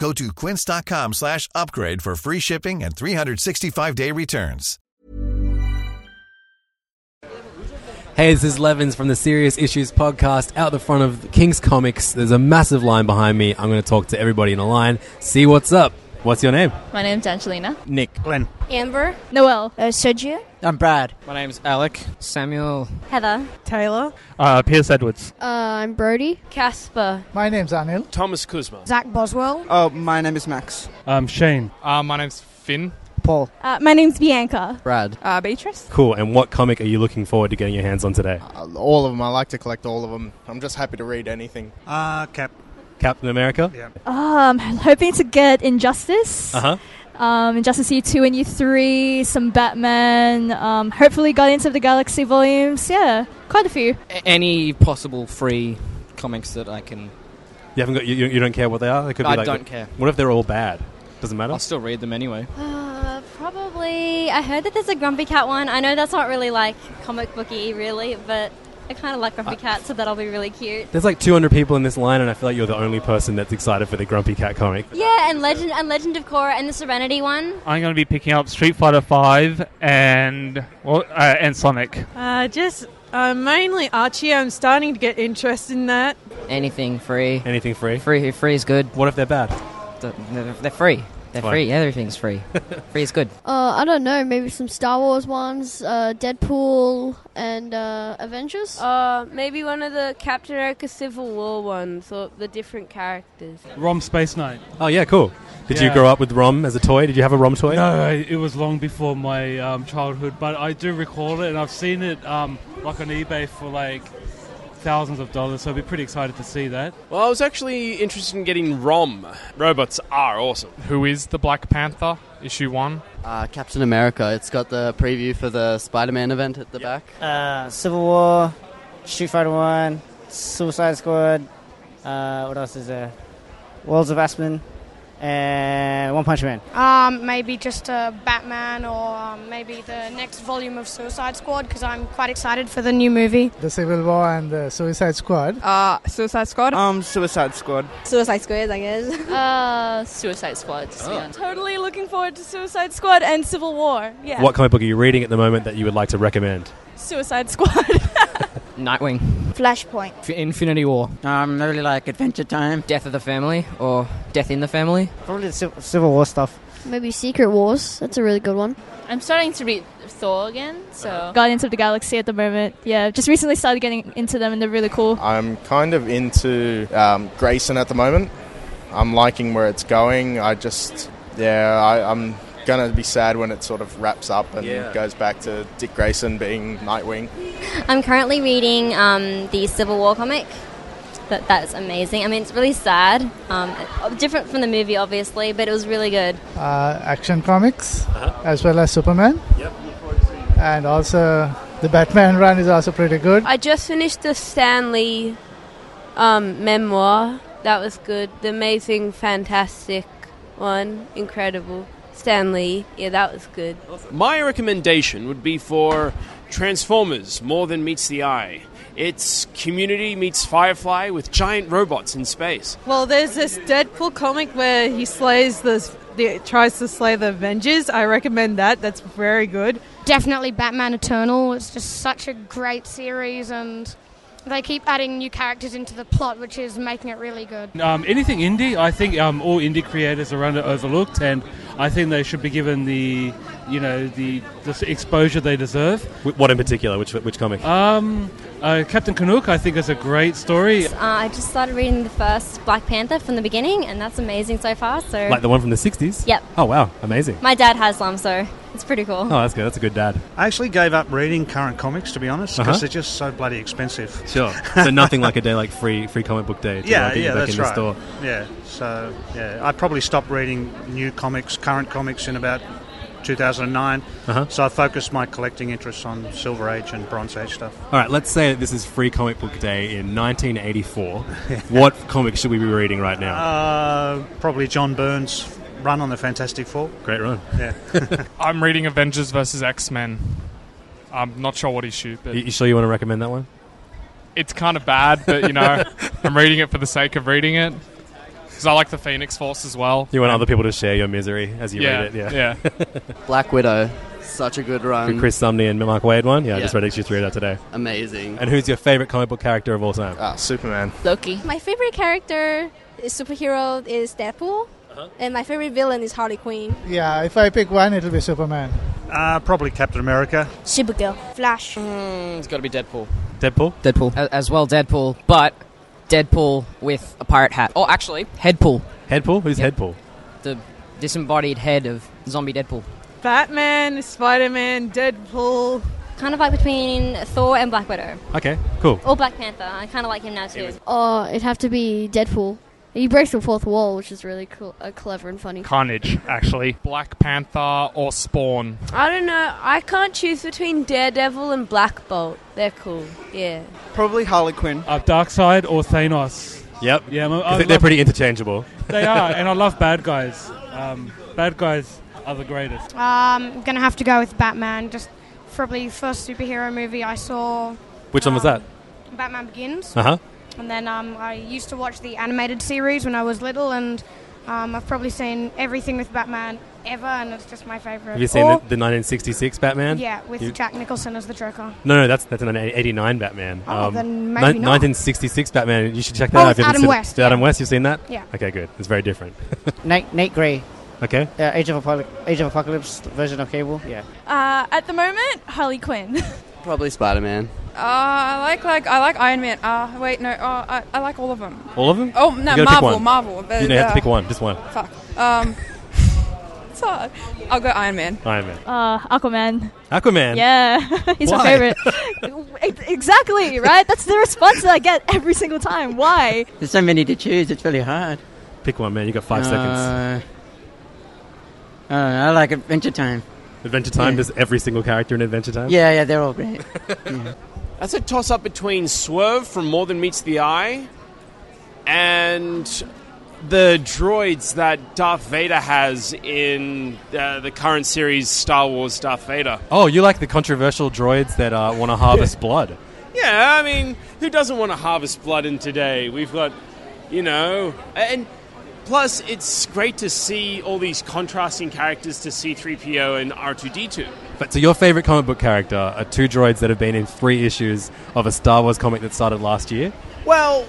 Go to quince.com slash upgrade for free shipping and 365-day returns. Hey, this is Levins from the Serious Issues podcast out the front of King's Comics. There's a massive line behind me. I'm going to talk to everybody in the line, see what's up. What's your name? My name's Angelina. Nick, Glenn, Amber. Noel. Uh, Sergio. I'm Brad. My name's Alec. Samuel. Heather. Taylor. uh, Pierce Edwards. Uh, I'm Brody. Casper. My name's Anil. Thomas Kuzma. Zach Boswell. Oh, my name is Max. Um, Shane. Uh, my name's Finn. Paul. Uh, my name's Bianca. Brad. Uh, Beatrice. Cool. And what comic are you looking forward to getting your hands on today? Uh, all of them. I like to collect all of them. I'm just happy to read anything. Uh, Cap. Captain America? Yeah. Um, hoping to get Injustice. Uh huh. Um, Injustice Year 2 and Year 3, some Batman, um, hopefully Guardians of the Galaxy volumes. Yeah, quite a few. A- any possible free comics that I can. You haven't got. You, you don't care what they are. They could be I like. don't care. What if they're all bad? Doesn't matter. I'll still read them anyway. Uh, probably. I heard that there's a Grumpy Cat one. I know that's not really like comic booky, really, but I kind of like Grumpy Cat, so that'll be really cute. There's like 200 people in this line, and I feel like you're the only person that's excited for the Grumpy Cat comic. Yeah, and Legend and Legend of Korra and the Serenity one. I'm going to be picking up Street Fighter 5 and well, uh, and Sonic. Uh, just uh, mainly Archie. I'm starting to get interested in that. Anything free. Anything free? Free, free is good. What if they're bad? They're, they're free. They're Fine. free. Everything's free. free is good. Uh, I don't know. Maybe some Star Wars ones, uh, Deadpool and uh, Avengers. Uh, maybe one of the Captain America Civil War ones, or the different characters. Rom Space Knight. Oh yeah, cool. Did you Yeah. grow up with Rom as a toy? Did you have a Rom toy? No, I, it was long before my um, childhood, but I do recall it, and I've seen it um, like on eBay for like thousands of dollars. So I'd be pretty excited to see that. Well, I was actually interested in getting ROM. Robots are awesome. Who is the Black Panther? Issue one. Uh, Captain America. It's got the preview for the Spider-Man event at the back. Uh, Civil War, Street Fighter One, Suicide Squad. Uh, what else is there? Worlds of Aspen, and One Punch Man. Um, maybe just a Batman or um, maybe the next volume of Suicide Squad because I'm quite excited for the new movie. The Civil War and the Suicide Squad. Uh, Suicide Squad. Um, Suicide Squad. Suicide Squad, I guess. Uh, Suicide Squad. Oh. Totally looking forward to Suicide Squad and Civil War. Yeah. What comic book are you reading at the moment that you would like to recommend? Suicide Squad. Nightwing. Flashpoint. F- Infinity War. Um, I really like Adventure Time. Death of the Family or Death in the Family. Probably the Civ- Civil War stuff. Maybe Secret Wars. That's a really good one. I'm starting to read Thor again, so. Guardians of the Galaxy at the moment. Yeah, just recently started getting into them and they're really cool. I'm kind of into um, Grayson at the moment. I'm liking where it's going. I just, yeah, I, I'm gonna be sad when it sort of wraps up and Yeah. goes back to Dick Grayson being Nightwing. I'm currently reading um, the Civil War comic. That that's amazing. I mean, it's really sad. Um, different from the movie, obviously, but it was really good. Uh, action comics, as well as Superman. Yep. And also, the Batman run is also pretty good. I just finished the Stanley um, memoir. That was good. The amazing, fantastic one. Incredible. Stanley. Yeah, that was good. My recommendation would be for Transformers More Than Meets the Eye. It's Community meets Firefly with giant robots in space. Well, there's this Deadpool comic where he slays the, the tries to slay the Avengers. I recommend that. That's very good. Definitely Batman Eternal. It's just such a great series and they keep adding new characters into the plot, which is making it really good. Um, anything indie, I think um, all indie creators are under overlooked, and I think they should be given the, you know, the, the exposure they deserve. Wh- What in particular? Which which comic? Um, uh, Captain Canuck, I think, is a great story. Uh, I just started reading the first Black Panther from the beginning, and that's amazing so far. So Like the one from the 60s? Yep. Oh, wow. Amazing. my dad has some, so it's pretty cool. Oh, that's good. That's a good dad. I actually gave up reading current comics, to be honest, because Uh-huh. they're just so bloody expensive. Sure. so nothing like a day like free free comic book day to yeah, get yeah, you back that's in the right. store. Yeah, so yeah, I probably stopped reading new comics, current comics, in about 2009. Uh-huh. So I focused my collecting interests on Silver Age and Bronze Age stuff. All right, let's say that this is free comic book day in 1984. what comic should we be reading right now? Uh, probably John Byrne's run on the Fantastic Four. Great run. Yeah. I'm reading Avengers versus X Men. I'm not sure what issue, but you, you sure you want to recommend that one? it's kind of bad. But you know, I'm reading it for the sake of reading it because I like the Phoenix Force as well. You want other people to share your misery as you Yeah, read it? Yeah. Yeah. Black Widow, such a good The run. Chris Samnee and Mark Waid one? Yeah, I Yeah. just read issue three of that today. Amazing. And who's your favorite comic book character of all time? Ah, Superman. Loki. My favorite character is superhero is Deadpool, and my favorite villain is Harley Quinn. Yeah, if I pick one, it'll be Superman. Uh, probably Captain America. Supergirl. Flash. it's got to be Deadpool. Deadpool? Deadpool. As well, Deadpool, but Deadpool with a pirate hat. Oh, actually, Headpool. Headpool? Who's Yep. Headpool? The disembodied head of zombie Deadpool. Batman, Spider Man, Deadpool. Kind of like between Thor and Black Widow. Okay, cool. Or Black Panther. I kind of like him now too. Oh, it'd have to be Deadpool. He breaks the fourth wall, which is really cool, uh, clever and funny. Carnage, actually. Black Panther or Spawn. I don't know. I can't choose between Daredevil and Black Bolt. They're cool. Yeah. Probably Harley Quinn. Uh, Darkseid or Thanos. Yep. Yeah, I'm- I I think they're love- pretty interchangeable. They are, and I love bad guys. Um, bad guys are the greatest. Um, I'm gonna have to go with Batman. Just probably first superhero movie I saw. Which one was that? Batman Begins. Uh huh. And then um, I used to watch the animated series when I was little, and um, I've probably seen everything with Batman ever, and it's just my favorite. Have you seen Or- the, the 1966 Batman? Yeah, with You- Jack Nicholson as the Joker. No, no, that's that's an 89 Batman. Oh, then maybe nin- not. 1966 Batman. You should check that Oh, out. if you haven't Adam seen it. West, Adam yeah. West, you've seen that? Yeah. Okay, good. It's very different. Nate, Nate Gray. okay. Uh, Age of Apocalypse, Age of Apocalypse version of Cable. Yeah. Uh, at the moment, Harley Quinn. Probably Spider Man. Uh, I like like I like Iron Man. Uh, wait, no, uh, I, I like all of them. All of them? Oh You no, gotta pick Marvel, one. Marvel. But, You don't have to uh, pick one, just one. Fuck. Um, it's hard. I'll go Iron Man. Iron Man. Uh, Aquaman. Aquaman. Yeah, he's Why? my favorite. Ex- exactly, right? That's the response that I get every single time. Why? There's so many to choose. It's really hard. Pick one, man. You got five seconds. Uh, I don't know. I like Adventure Time. Adventure Time. yeah. Does every single character in Adventure Time? Yeah, yeah, they're all great. yeah. That's a toss up between Swerve from More Than Meets the Eye and the droids that Darth Vader has in uh, the current series Star Wars Darth Vader. Oh, you like the controversial droids that uh, want to harvest blood? Yeah, I mean, who doesn't want to harvest blood in today? We've got, you know, and plus it's great to see all these contrasting characters to C3PO and R2D2. But so your favorite comic book character are two droids that have been in three issues of a Star Wars comic that started last year Well,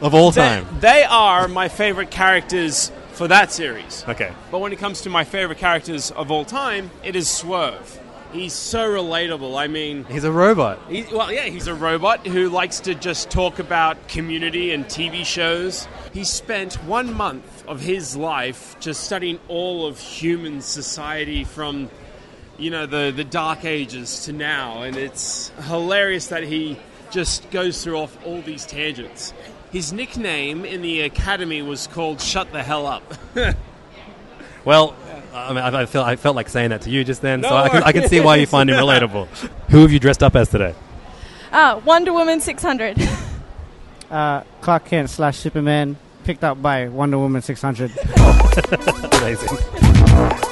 of all they- time. They, are my favorite characters for that series. Okay. But when it comes to my favorite characters of all time, it is Swerve. He's so relatable. I mean, He's a robot. He, well, yeah, he's a robot who likes to just talk about community and TV shows. He spent one month of his life just studying all of human society from, you know, the, the dark ages to now. And it's hilarious that he just goes through off all these tangents. His nickname in the academy was called Shut the Hell Up. Well, I, mean, I, I, felt, I felt like saying that to you just then, so I can, I can see why you find him relatable. Who have you dressed up as today? Uh, Wonder Woman 600. Uh, Clark Kent slash Superman, picked up by Wonder Woman 600. Amazing.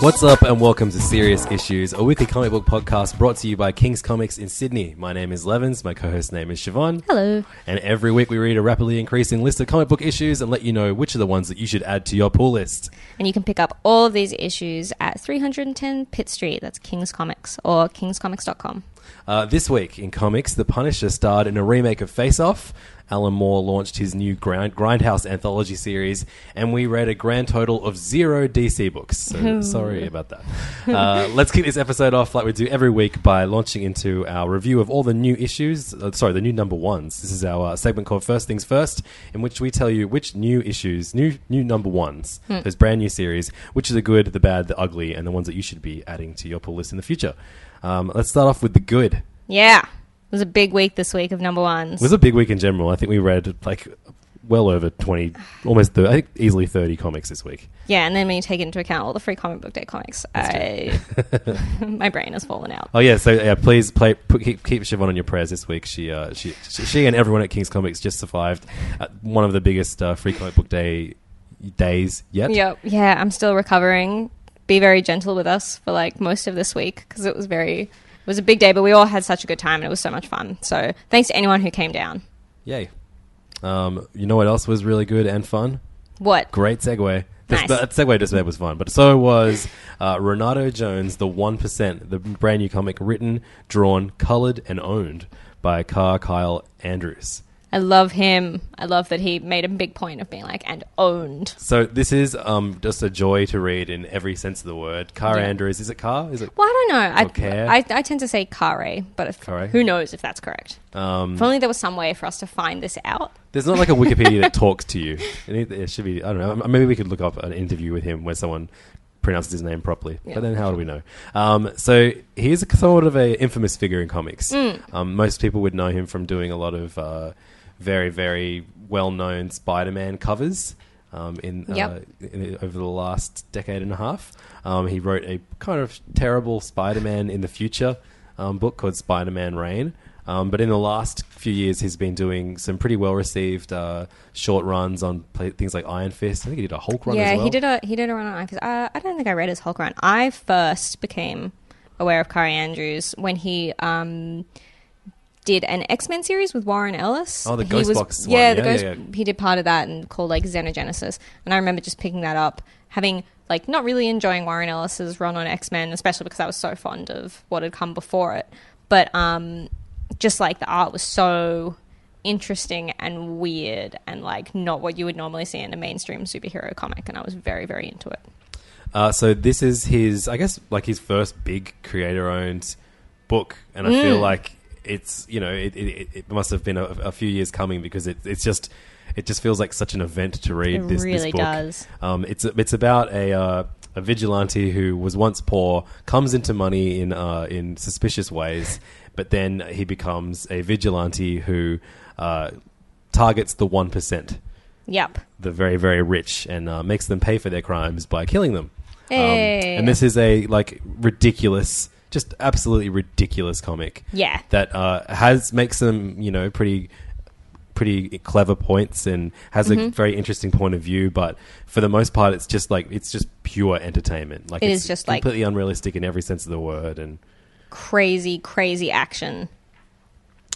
What's up, and welcome to Serious Issues, a weekly comic book podcast brought to you by King's Comics in Sydney. My name is Levins, my co host name is Siobhan. Hello. And every week we read a rapidly increasing list of comic book issues and let you know which are the ones that you should add to your pull list. And you can pick up all of these issues at 310 Pitt Street. That's King's Comics or kingscomics.com. Uh, this week in comics, The Punisher starred in a remake of Face Off. Alan Moore launched his new grind- Grindhouse anthology series, and we read a grand total of zero DC books. So sorry about that. Uh, let's kick this episode off like we do every week by launching into our review of all the new issues. Uh, sorry, the new number ones. This is our uh, segment called First Things First, in which we tell you which new issues, new new number ones, Hmm. those brand new series, which are the good, the bad, the ugly, and the ones that you should be adding to your pull list in the future. Um, let's start off with the good. Yeah. Was a big week this week of number ones. It was a big week in general. I think we read like well over 20, almost, th- I think easily 30 comics this week. yeah, and then when you take into account all the free comic book day comics, I my brain has fallen out. Oh yeah, so yeah, please play, put, keep, keep Siobhan on your prayers this week. She, uh, she, she, she and everyone at King's Comics just survived uh, one of the biggest uh, free comic book day days yet. Yep. Yeah, I'm still recovering. Be very gentle with us for like most of this week because it was very was a big day, but we all had such a good time and it was so much fun. So thanks to anyone who came down. Yay. Um, you know what else was really good and fun? What? Great segue. This, Nice. That segue just there was fun, but so was uh, Renato Jones, the One Percent, the brand new comic written, drawn, colored, and owned by Car Kyle Andrews. I love him. I love that he made a big point of being like and owned. So this is um, just a joy to read in every sense of the word. Car Yeah. Andrews, is it Car? Is it? Well, I don't know. I, I I tend to say Kare, but if, Kare? who knows if that's correct? Um, if only there was some way for us to find this out. There's not like a Wikipedia that talks to you. It, it should be. I don't know. Maybe we could look up an interview with him where someone pronounces his name properly. Yeah. But then, how do we know? Um, so he's a, somewhat of a infamous figure in comics. Mm. Um, most people would know him from doing a lot of uh, very, very well-known Spider-Man covers. Um, in, uh, in over the last decade and a half, um, he wrote a kind of terrible Spider-Man in the future um, book called Spider-Man Reign. Um, but in the last few years, he's been doing some pretty well received uh, short runs on play- things like Iron Fist. I think he did a Hulk run yeah, as well. he did a he did a run on Iron Fist. Uh, I don't think I read his Hulk run. I first became aware of Kari Andrews when he um, did an X Men series with Warren Ellis. Oh, the he Ghost was, Box one. Yeah, the Yeah, Ghost. yeah, yeah. He did part of that and called like Xenogenesis. And I remember just picking that up, having like not really enjoying Warren Ellis's run on X Men, especially because I was so fond of what had come before it. But um, just like the art was so interesting and weird and like not what you would normally see in a mainstream superhero comic and I was very very into it. Uh, so this is his, I guess, like his first big creator-owned book, and I feel Mm. like it's, you know, it, it, it must have been a, a few years coming because it, it's just, it just feels like such an event to read It this, really this book. does. Um, it's it's about a uh, a vigilante who was once poor, comes into money in uh, in suspicious ways, but then he becomes a vigilante who uh, targets the one percent Yep. the very very rich and uh, makes them pay for their crimes by killing them. Um, Hey. and this is a like ridiculous, just absolutely ridiculous comic. Yeah. that uh, has makes some you know pretty pretty clever points and has a Mhm. very interesting point of view. But for the most part, it's just like it's just pure entertainment. Like It it's is just, like- completely unrealistic in every sense of the word. And Crazy crazy action.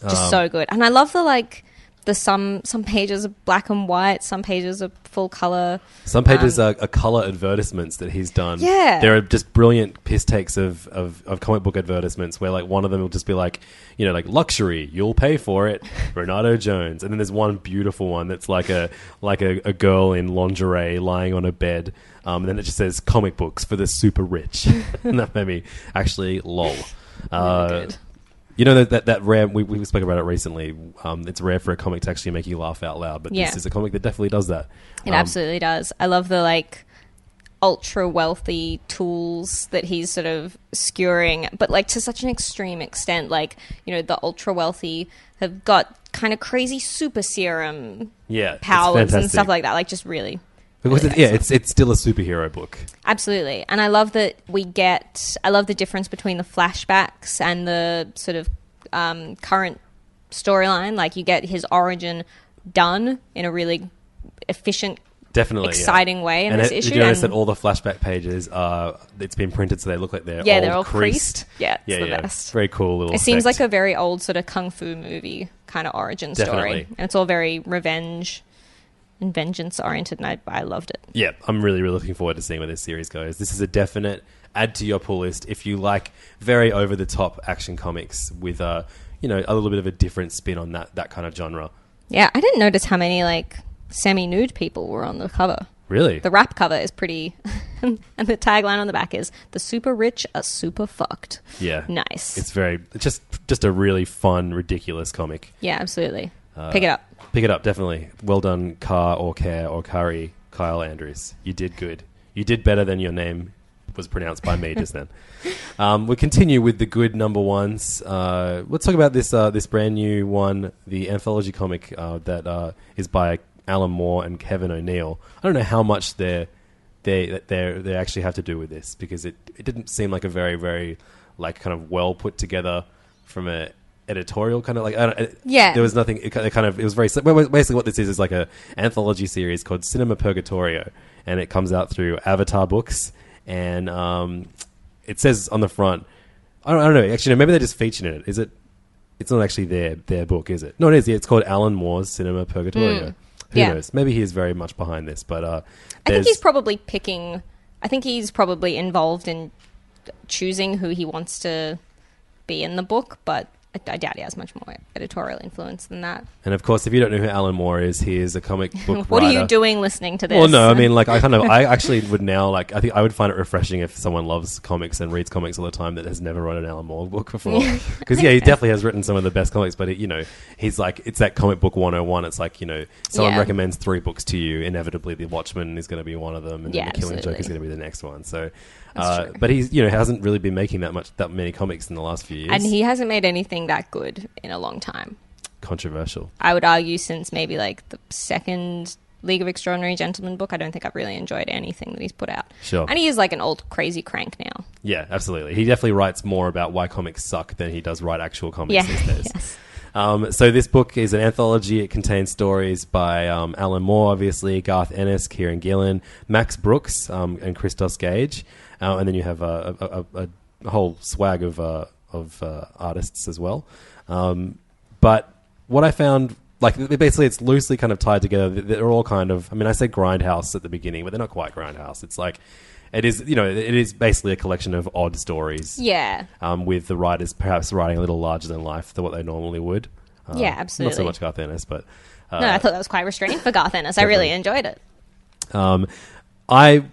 Just Um, so good. And I love the like the some some pages are black and white, some pages are full color. Some pages Um, are, are color advertisements that he's done. Yeah. there are just brilliant piss takes of, of, of comic book advertisements where like one of them will just be like, you know, like luxury, you'll pay for it, Renato Jones, and then there's one beautiful one that's like a like a, a girl in lingerie lying on a bed, um, and then it just says comic books for the super rich, and that made me actually lol. Uh, You know that, that that rare we, we spoke about it recently. Um, it's rare for a comic to actually make you laugh out loud, but Yeah. this is a comic that definitely does that. It Um, absolutely does. I love the like ultra wealthy tools that he's sort of skewering, but like to such an extreme extent. Like, you know, the ultra wealthy have got kind of crazy super serum Yeah, it's powers and fantastic. stuff like that. Like just really Because it, yeah, it's it's still a superhero book. Absolutely. And I love that we get, I love the difference between the flashbacks and the sort of um, current storyline. Like you get his origin done in a really efficient Definitely, yeah. exciting way in and this it- issue. Did you notice that all the flashback pages are? It's been printed so they look like they're Yeah, they're all creased. creased. Yeah, it's yeah, the yeah. best. Very cool little. it seems like a very old sort of kung fu movie kind of origin story, and it's all very revenge and vengeance oriented. And I, I loved it. Yeah, I'm really, really looking forward to seeing where this series goes. This is a definite add to your pull list if you like very over the top action comics with a you know a little bit of a different spin on that that kind of genre. Yeah, I didn't notice how many like semi-nude people were on the cover. Really? The wrap cover is pretty, and the tagline on the back is "The super rich are super fucked." Yeah, nice. It's very it's just just a really fun, ridiculous comic. yeah, absolutely. Uh, Pick it up. Pick it up, definitely. Well done, Car or Care or Kari, Kyle Andrews. You did good. You did better than your name was pronounced by me just then. Um, we continue with the good number ones. Uh, let's talk about this uh, this brand new one, the anthology comic uh, that uh, is by Alan Moore and Kevin O'Neill. I don't know how much they they they they actually have to do with this because it it didn't seem like a very very like kind of well put together from a editorial kind of like I don't, it- Yeah. there was nothing it ki- it kind of it was very well, basically what this is is like a anthology series called Cinema Purgatorio and it comes out through Avatar Books and um, it says on the front I don't, I don't know actually no, maybe they're just featuring it is it it's not actually their their book is it no it is yeah, it's called Alan Moore's Cinema Purgatorio Mm. who Yeah. knows maybe he is very much behind this but uh, I think he's probably picking. I think he's probably involved in choosing who he wants to be in the book, but I, doubt he has much more editorial influence than that. And of course, if you don't know who Alan Moore is, he is a comic book what are you doing listening to this? Well, no, I mean, like, I kind of, I actually would now, like, I think I would find it refreshing if someone loves comics and reads comics all the time that has never read an Alan Moore book before. Because, yeah, he definitely has written some of the best comics, but, it, you know, he's like, it's that comic book 101. It's like, you know, someone Yeah. recommends three books to you, inevitably The Watchmen is going to be one of them, and Yeah, then The Killing Joke is going to be the next one. So, uh, but he's, you know, hasn't really been making that much, that many comics in the last few years. and he hasn't made anything that good in a long time. Controversial. I would argue since maybe like the second League of Extraordinary Gentlemen book, I don't think I've really enjoyed anything that he's put out. Sure. And he is like an old crazy crank now. Yeah, absolutely. He definitely writes more about why comics suck than he does write actual comics Yeah, these days. Um, so this book is an anthology. It contains stories by um, Alan Moore, obviously, Garth Ennis, Kieron Gillen, Max Brooks, um, and Christos Gage, uh, and then you have a, a, a, a whole swag of uh, of uh, artists as well. Um, but what I found, like basically, it's loosely kind of tied together. They're all kind of. I mean, I say grindhouse at the beginning, but they're not quite grindhouse. It's like it is. You know, it is basically a collection of odd stories. Yeah. Um, with the writers perhaps writing a little larger than life than what they normally would. Um, Yeah, absolutely. Not so much Garth Ennis, but uh, no, I thought that was quite restrained for Garth Ennis. I really enjoyed it. Um, I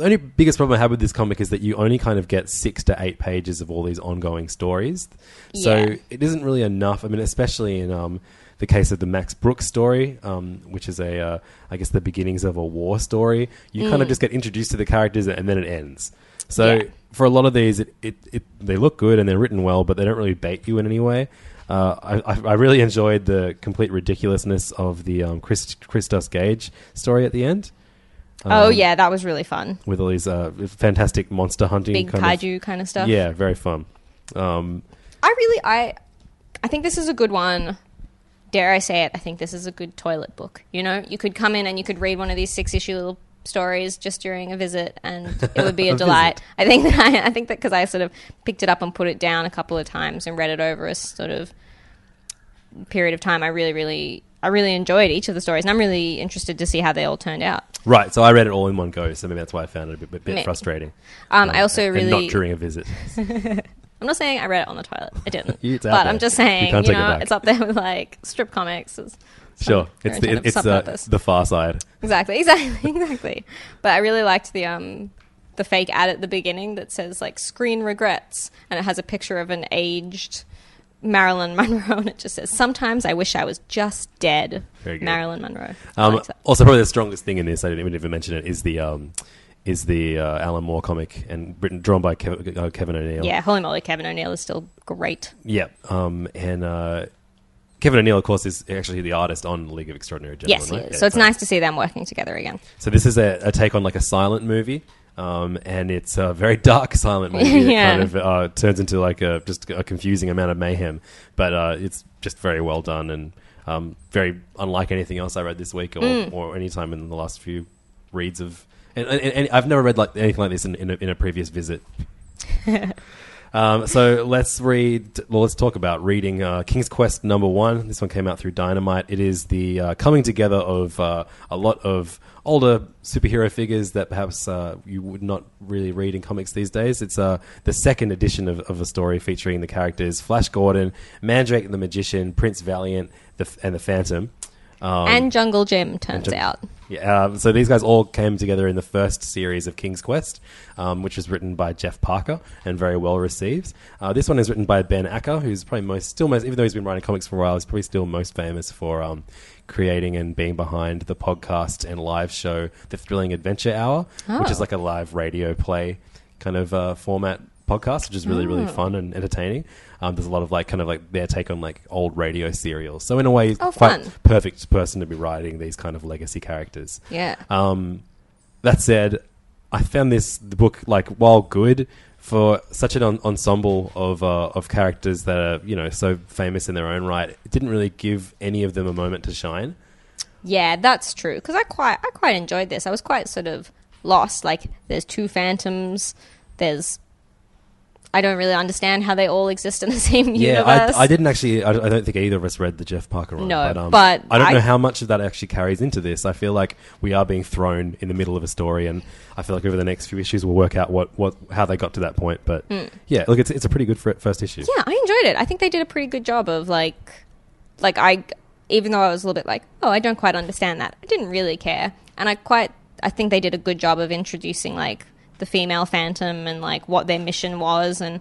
the only biggest problem I have with this comic is that you only kind of get six to eight pages of all these ongoing stories. So Yeah. it isn't really enough. I mean, especially in um, the case of the Max Brooks story, um, which is a, uh, I guess, the beginnings of a war story. You kind of Mm. just get introduced to the characters and then it ends. So Yeah. for a lot of these, it, it, it they look good and they're written well, but they don't really bait you in any way. Uh, I, I I really enjoyed the complete ridiculousness of the um, Chris, Christos Gage story at the end. Oh Um, yeah, that was really fun. with all these uh, fantastic monster hunting, Big kind kaiju of, kind of stuff. Yeah, very fun. Um, I really, I, I think this is a good one. Dare I say it? I think this is a good toilet book. You know, you could come in and you could read one of these six issue little stories just during a visit, and it would be a, A delight. I think that I, I think that because I sort of picked it up and put it down a couple of times and read it over a sort of period of time, I really, really, I really enjoyed each of the stories, and I'm really interested to see how they all turned out. Right, so I read it all in one go, so maybe that's why I found it a bit, bit, bit frustrating. Um, I also and really not during a visit. I'm not saying I read it on the toilet. I didn't. It's out but there. I'm just You saying, you, can't take it know, back. it's up there with like strip comics. It's Sure, some it's the of it's uh, sub-purpose. the far side. Exactly, exactly, exactly. But I really liked the um the fake ad at the beginning that says like screen regrets and it has a picture of an aged Marilyn Monroe and it just says sometimes I wish I was just dead. Very good. Marilyn Monroe. Um, that. also, probably the strongest thing in this, I didn't even, even mention it, is the um, is the uh, Alan Moore comic and written drawn by Kev- uh, Kevin O'Neill. Yeah, holy moly, Kevin O'Neill is still great. Yeah, um, and uh, Kevin O'Neill, of course, is actually the artist on League of Extraordinary Gentlemen. yes, he right? is. Yeah, so it's nice to see them working together again. So this is a, a take on like a silent movie, um, and it's a very dark silent movie. Yeah. kind of uh, turns into like a just a confusing amount of mayhem, but uh, it's just very well done and um, very unlike anything else I read this week or, Mm. or any time in the last few reads of. And, and, and I've never read like anything like this in, in, a, in a previous visit. Um, so let's read. Well, let's talk about reading uh, King's Quest number one. This one came out through Dynamite. It is the uh, coming together of uh, a lot of older superhero figures that perhaps uh, you would not really read in comics these days. It's uh, the second edition of, of a story featuring the characters Flash Gordon, Mandrake the Magician, Prince Valiant, the, and the Phantom. Um, and Jungle Jim, turns Jun- out. yeah, um, so these guys all came together in the first series of King's Quest, um, which was written by Jeff Parker and very well received. Uh, this one is written by Ben Acker, who's probably most still most, even though he's been writing comics for a while, he's probably still most famous for um, creating and being behind the podcast and live show, The Thrilling Adventure Hour, which Oh. is like a live radio play kind of uh, format podcast, which is really really Oh. fun and entertaining. Um, there's a lot of like kind of like their take on like old radio serials. So in a way, Oh, quite fun. perfect person to be writing these kind of legacy characters. Yeah. Um, that said, I found this the book like while good for such an en- ensemble of uh, of characters that are you know so famous in their own right. It didn't really give any of them a moment to shine. Yeah, that's true. Because I quite, I quite enjoyed this. I was quite sort of lost. Like, there's two phantoms. There's, I don't really understand how they all exist in the same Yeah, universe. I, I didn't actually. I, I don't think either of us read the Jeff Parker run. No, but, um, but I don't I- know how much of that actually carries into this. I feel like we are being thrown in the middle of a story, and I feel like over the next few issues we'll work out what, what how they got to that point. But Mm. yeah, look, it's it's a pretty good first issue. Yeah, I enjoyed it. I think they did a pretty good job of like, like I, even though I was a little bit like, oh, I don't quite understand that. I didn't really care, and I quite, I think they did a good job of introducing like the female Phantom and like what their mission was, and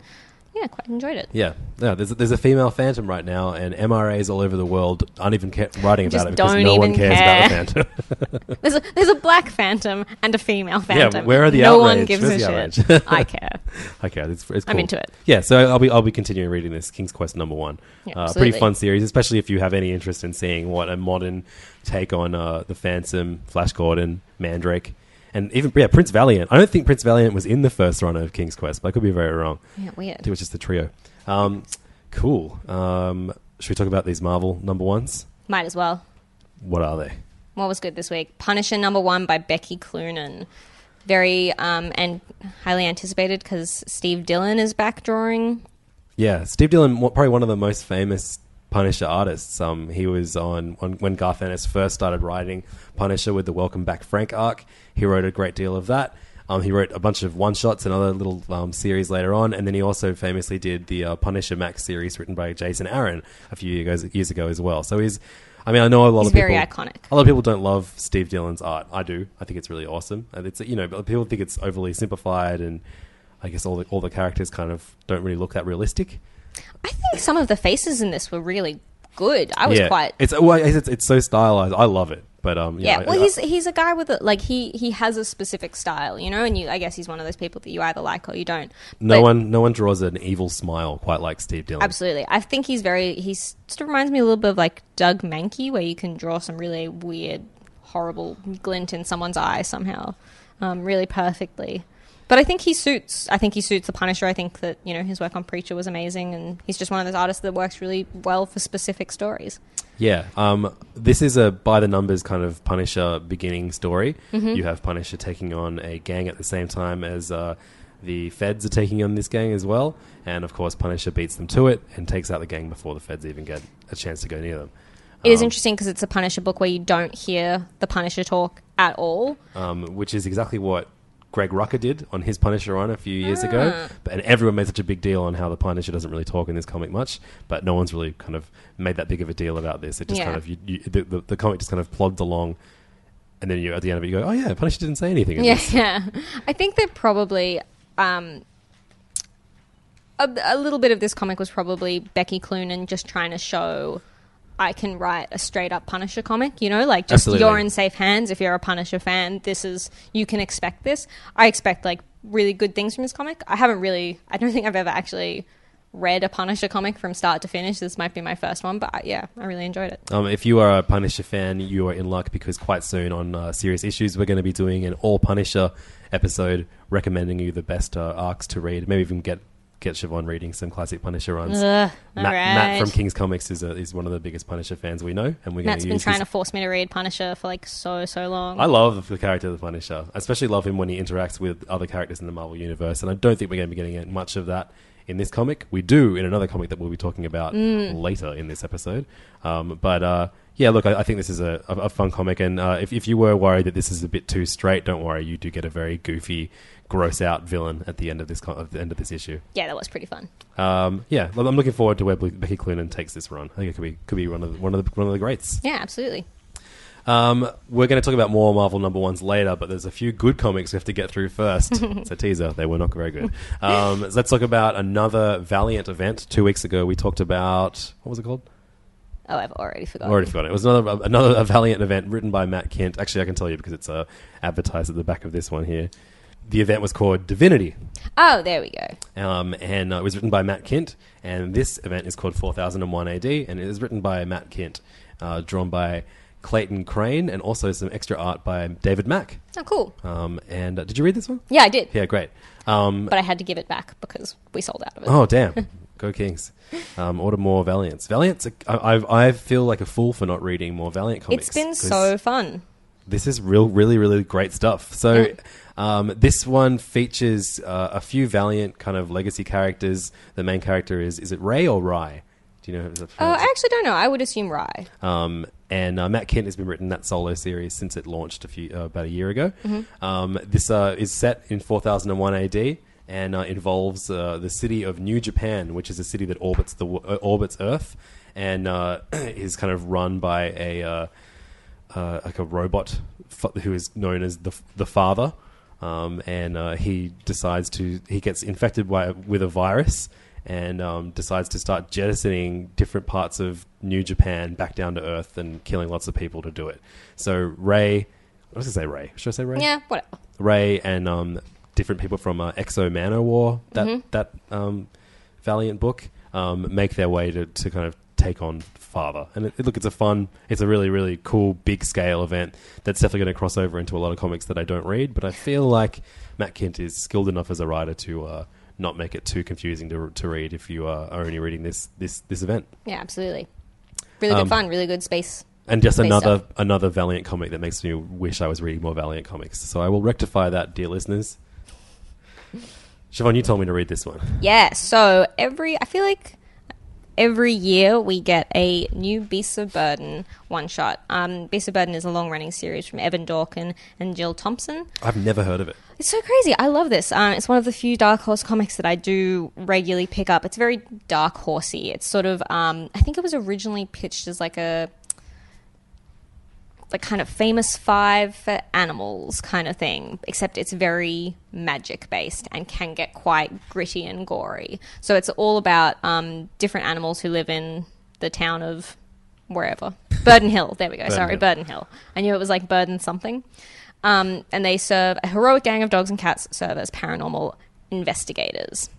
yeah, quite enjoyed it. Yeah, yeah. There's a, there's a female Phantom right now, and MRAs all over the world aren't even ca- writing about Just it because don't no one even cares care. about the Phantom. There's a, there's a black Phantom and a female Phantom. Yeah, where are the no outrage? one gives Where's a shit. I care. okay, it's, it's I'm into it. Yeah, so I'll be I'll be continuing reading this King's Quest number one. Yeah, uh, pretty fun series, especially if you have any interest in seeing what a modern take on uh, the Phantom, Flash Gordon, Mandrake, and even yeah Prince Valiant. I don't think Prince Valiant was in the first run of King's Quest, but I could be very wrong. Yeah, weird. I think it was just the trio. Um, cool. Um, should we talk about these Marvel number ones? Might as well. What are they? What was good this week? Punisher number one by Becky Cloonan. Very um, and highly anticipated because Steve Dillon is back drawing. Yeah, Steve Dillon, probably one of the most famous Punisher artists. Um, he was on, on when Garth Ennis first started writing Punisher with the Welcome Back Frank arc. He wrote a great deal of that. Um, he wrote a bunch of one shots and other little um, series later on, and then he also famously did the uh, Punisher Max series written by Jason Aaron a few years years ago as well. So he's, I mean, I know a lot He's of people, very iconic. A lot of people don't love Steve Dillon's art. I do. I think it's really awesome, and it's you know, but people think it's overly simplified, and I guess all the all the characters kind of don't really look that realistic. I think some of the faces in this were really good. I was yeah. quite It's well, it's, it's so stylized. I love it. But um, yeah. yeah. well, I- he's he's a guy with a like he he has a specific style, you know, and you I guess he's one of those people that you either like or you don't. no But- one no one draws an evil smile quite like Steve Dillon. Absolutely. I think he's very. He's sort of reminds me a little bit of like Doug Mahnke, where you can draw some really weird, horrible glint in someone's eye somehow, um, really perfectly. But I think he suits. I think he suits the Punisher. I think that you know his work on Preacher was amazing, and he's just one of those artists that works really well for specific stories. Yeah, um, this is a by the numbers kind of Punisher beginning story. Mhm. You have Punisher taking on a gang at the same time as uh, the Feds are taking on this gang as well, and of course Punisher beats them to it and takes out the gang before the Feds even get a chance to go near them. It is Um, interesting because it's a Punisher book where you don't hear the Punisher talk at all. um, which is exactly what Greg Rucka did on his Punisher run a few years ago. Ah. But, and everyone made such a big deal on how the Punisher doesn't really talk in this comic much, but no one's really kind of made that big of a deal about this. It just Yeah. kind of you, you, the, the, the comic just kind of plods along, and then you at the end of it you go, oh yeah, Punisher didn't say anything. Yeah, yeah. I think that probably um, a, a little bit of this comic was probably Becky Cloonan just trying to show I can write a straight up Punisher comic. You know, like just Absolutely. you're in safe hands. If you're a Punisher fan, this is you can expect this. I expect like really good things from this comic. I haven't really. I don't think I've ever actually read a Punisher comic from start to finish. This might be my first one, but I, yeah, I really enjoyed it. Um, if you are a Punisher fan, you are in luck because quite soon on uh, Serious Issues, we're going to be doing an all Punisher episode recommending you the best uh, arcs to read. Maybe even get get Siobhan reading some classic Punisher runs. Ugh, Matt, all Matt from King's Comics is a, is one of the biggest Punisher fans we know, and we're going Matt's to been use trying his- to force me to read Punisher for like so so long. I love the character of the Punisher. I especially love him when he interacts with other characters in the Marvel universe, and I don't think we're going to be getting much of that in this comic. We do in another comic that we'll be talking about Mm. later in this episode. Um, but uh, yeah, look, I, I think this is a, a, a fun comic, and uh, if, if you were worried that this is a bit too straight, don't worry. You do get a very goofy, gross out villain at the end of this co- at the end of this issue. Yeah, that was pretty fun. Um, yeah, I'm looking forward to where Becky Cloonan takes this run. I think it could be could be one of the, one of the, one of the greats. Yeah, absolutely. Um, we're going to talk about more Marvel number ones later, but there's a few good comics we have to get through first. it's a teaser; they were not very good. Um, so let's talk about another Valiant event. Two weeks ago, we talked about what was it called? Oh, I've already forgotten. Already forgotten. It was another another Valiant event written by Matt Kindt. Actually, I can tell you because it's uh, advertised at the back of this one here. The event was called Divinity. Oh, there we go. Um, and uh, it was written by Matt Kindt, and this event is called 4001 AD, and it is written by Matt Kindt, uh, drawn by Clayton Crain, and also some extra art by David Mack. Oh, cool. Um, and uh, did you read this one? Yeah, I did. Yeah, great. Um, But I had to give it back because we sold out of it. oh, damn. Go Kings. Um, order more Valiants. Valiants, I, I, I feel like a fool for not reading more Valiant comics. It's been so fun. this is real, really, really great stuff. So, um, this one features uh, a few Valiant kind of legacy characters. The main character is is it Ray or Rye? Do you know? Is it Oh, I actually don't know. I would assume Rye. um, and uh, Matt Kindt has been written that solo series since it launched a few uh, about a year ago. Mhm. Um, this uh, is set in 4001 AD and uh, involves uh, the city of New Japan, which is a city that orbits the uh, orbits Earth and uh, is kind of run by a uh, uh, like a robot f- who is known as the the Father. Um, and uh, he decides to he gets infected by with a virus and um, decides to start jettisoning different parts of New Japan back down to Earth and killing lots of people to do it. So Ray, I was gonna say Ray. Should I say Ray? Yeah, whatever. Ray and um, different people from uh, X-O Manowar, that Mhm. that um, Valiant book, um, make their way to, to kind of take on Father. And it, look, it's a fun, it's a really really cool big scale event that's definitely going to cross over into a lot of comics that I don't read. But I feel like Matt Kindt is skilled enough as a writer to. Uh, not make it too confusing to, to read if you uh, are only reading this this this event. Yeah, absolutely. Really good Um, fun. Really good space. And just space another stuff. another Valiant comic that makes me wish I was reading more Valiant comics. So I will rectify that, dear listeners. Siobhan, you told me to read this one. Yeah. So every, I feel like every year we get a new Beasts of Burden one shot. Um, Beasts of Burden is a long running series from Evan Dorkin and Jill Thompson. I've never heard of it. It's so crazy. I love this. Um, it's one of the few Dark Horse comics that I do regularly pick up. It's very dark horsey. It's sort of, um, I think it was originally pitched as like a, like kind of famous five for animals kind of thing, except it's very magic based and can get quite gritty and gory. So it's all about um, different animals who live in the town of wherever. Burden Hill. There we go. Burden Sorry, Hill. Burden Hill. I knew it was like Burden something. Um, and they serve a heroic gang of dogs and cats serve as paranormal investigators.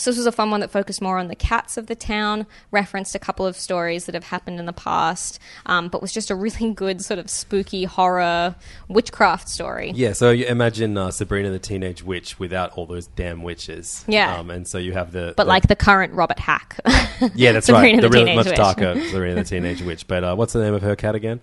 So this was a fun one that focused more on the cats of the town, referenced a couple of stories that have happened in the past, um, but was just a really good sort of spooky horror witchcraft story. Yeah, so you imagine uh, Sabrina the Teenage Witch without all those damn witches. Yeah. Um, and so you have the. But the- like the current Robert Hack. Yeah, that's right. The, the real, much Witch. darker Sabrina the Teenage Witch. But uh, what's the name of her cat again?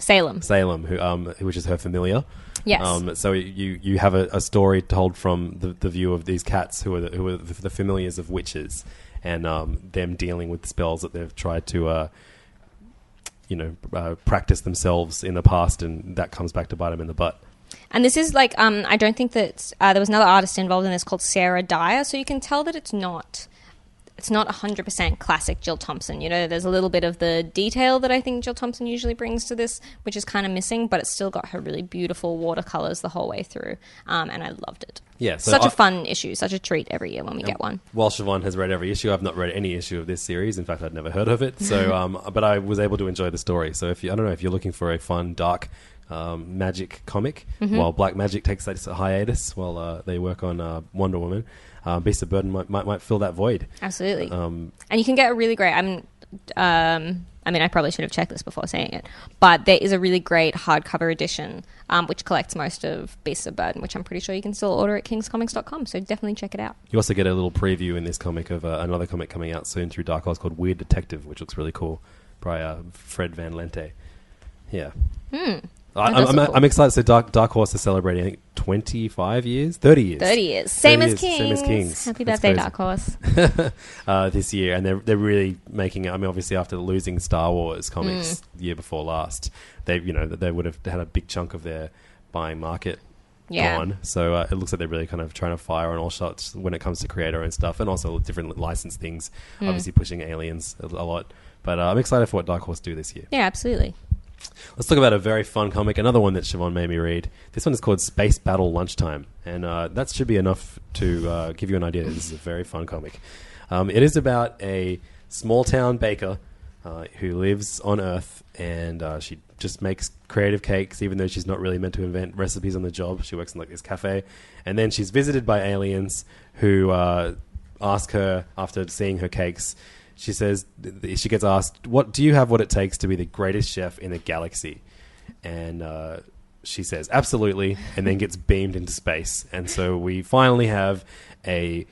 Salem. Salem, who um, which is her familiar. Yes. Um, so you you have a, a story told from the, the view of these cats who are the, who are the, the familiars of witches, and um, them dealing with spells that they've tried to. Uh, you know, uh, practice themselves in the past, and that comes back to bite them in the butt. And this is like, um, I don't think that uh, there was another artist involved in this called Sarah Dyer, so you can tell that it's not. It's not 100% classic Jill Thompson. You know, there's a little bit of the detail that I think Jill Thompson usually brings to this, which is kind of missing, but it's still got her really beautiful watercolors the whole way through. Um, and I loved it. Yeah, so such a I- fun issue, such a treat every year when we get one. While Siobhan has read every issue, I've not read any issue of this series. In fact, I'd never heard of it. So, um, but I was able to enjoy the story. So, if you, I don't know if you're looking for a fun, dark um, magic comic, Mhm. while Black Magick takes that hiatus while uh, they work on uh, Wonder Woman, uh, Beast of Burden might, might might fill that void. Absolutely. Um, And you can get a really great. I'm Um, I mean, I probably should have checked this before saying it, but there is a really great hardcover edition um, which collects most of Beasts of Burden, which I'm pretty sure you can still order at kingscomics.com. So definitely check it out. You also get a little preview in this comic of uh, another comic coming out soon through Dark Horse called Weird Detective, which looks really cool by uh, Fred Van Lente. Yeah. Hmm. I, That I'm, does I'm, look cool. Excited. So Dark, Dark Horse is celebrating, I think, 25 years? 30 years. 30 years. Same 30 as years. Same as Kings. Kings. Happy That's birthday, crazy. Dark Horse. uh, this year, and they're they're really making it. I mean, obviously after losing Star Wars comics Mm. the year before last, they you know they would have had a big chunk of their buying market Yeah. gone. So uh, it looks like they're really kind of trying to fire on all shots when it comes to creator and stuff, and also different licensed things. Mm. Obviously pushing aliens a, a lot, but uh, I'm excited for what Dark Horse do this year. Yeah, absolutely. Let's talk about a very fun comic. Another one that Siobhan made me read. This one is called Space Battle Lunchtime, and uh, that should be enough to uh, give you an idea. This is a very fun comic. Um, it is about a small town baker uh, who lives on Earth, and uh, she just makes creative cakes, even though she's not really meant to invent recipes on the job. She works in like this cafe, and then she's visited by aliens who uh, ask her after seeing her cakes. She says she gets asked, "What do you have? What it takes to be the greatest chef in the galaxy?" And uh, she says, "Absolutely," and then gets beamed into space. And so we finally have a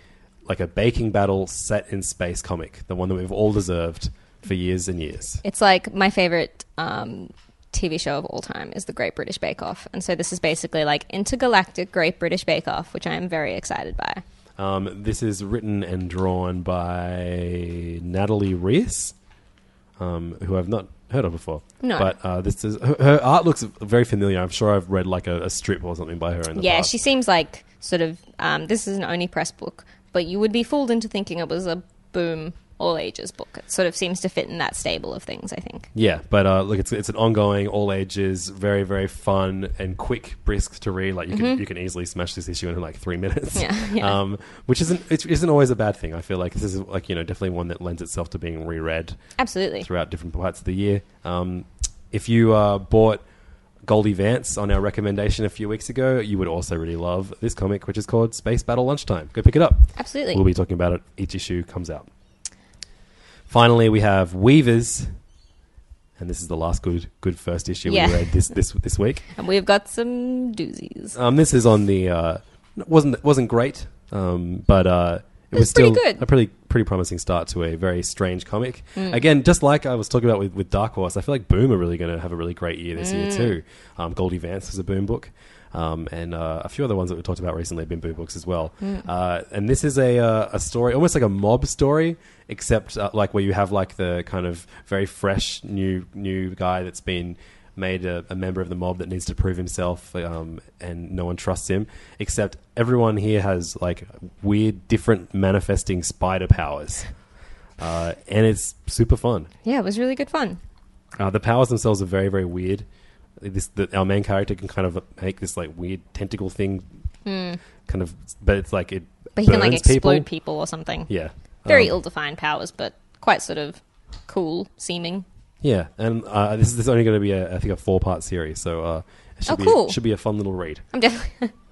like a baking battle set in space comic, the one that we've all deserved for years and years. It's like my favorite um, TV show of all time is The Great British Bake Off. And so this is basically like intergalactic Great British Bake Off, which I am very excited by. Um, this is written and drawn by Natalie Riess, um, who I've not heard of before. No. But uh, this is her, her art looks very familiar. I'm sure I've read like a, a strip or something by her in the Yeah, past. she seems like sort of. Um, this is an Oni Press book, but you would be fooled into thinking it was a boom all ages book. It sort of seems to fit in that stable of things, I think. Yeah, but uh, look, it's it's an ongoing, all ages, very very fun and quick, brisk to read. Like you can Mhm. you can easily smash this issue in like three minutes. Yeah, yeah. Um, which isn't it isn't always a bad thing. I feel like this is like you know definitely one that lends itself to being reread. Absolutely. throughout different parts of the year. Um, if you uh, bought Goldie Vance on our recommendation a few weeks ago, you would also really love this comic, which is called Space Battle Lunchtime. Go pick it up. Absolutely. We'll be talking about it each issue comes out. Finally, we have Weavers, and this is the last good good first issue Yeah. we read this this this week. And we've got some doozies. Um, this is on the uh, wasn't wasn't great, um, but uh, it, was was still pretty good. a pretty pretty promising start to a very strange comic. Mm. Again, just like I was talking about with, with Dark Horse, I feel like Boom are really going to have a really great year this year Mm. too. Um, Goldie Vance was a Boom book. Um, and uh, a few other ones that we talked about recently have been Boom books as well. Mm. Uh, and this is a uh, a story, almost like a mob story, except uh, like where you have like the kind of very fresh new new guy that's been made a, a member of the mob that needs to prove himself, um, and no one trusts him. Except everyone here has like weird, different manifesting spider powers, uh, and it's super fun. Yeah, it was really good fun. Uh, the powers themselves are very, very weird. This the, our main character can kind of make this like weird tentacle thing, Hmm. kind of, but it's like it. But he can like explode people, or something. Yeah, Very Um, ill-defined powers, but quite sort of cool seeming. Yeah, and uh, this is, this is only going to be a, I think a four part series, so uh, it should Oh, be cool. should be a fun little read. I'm definitely.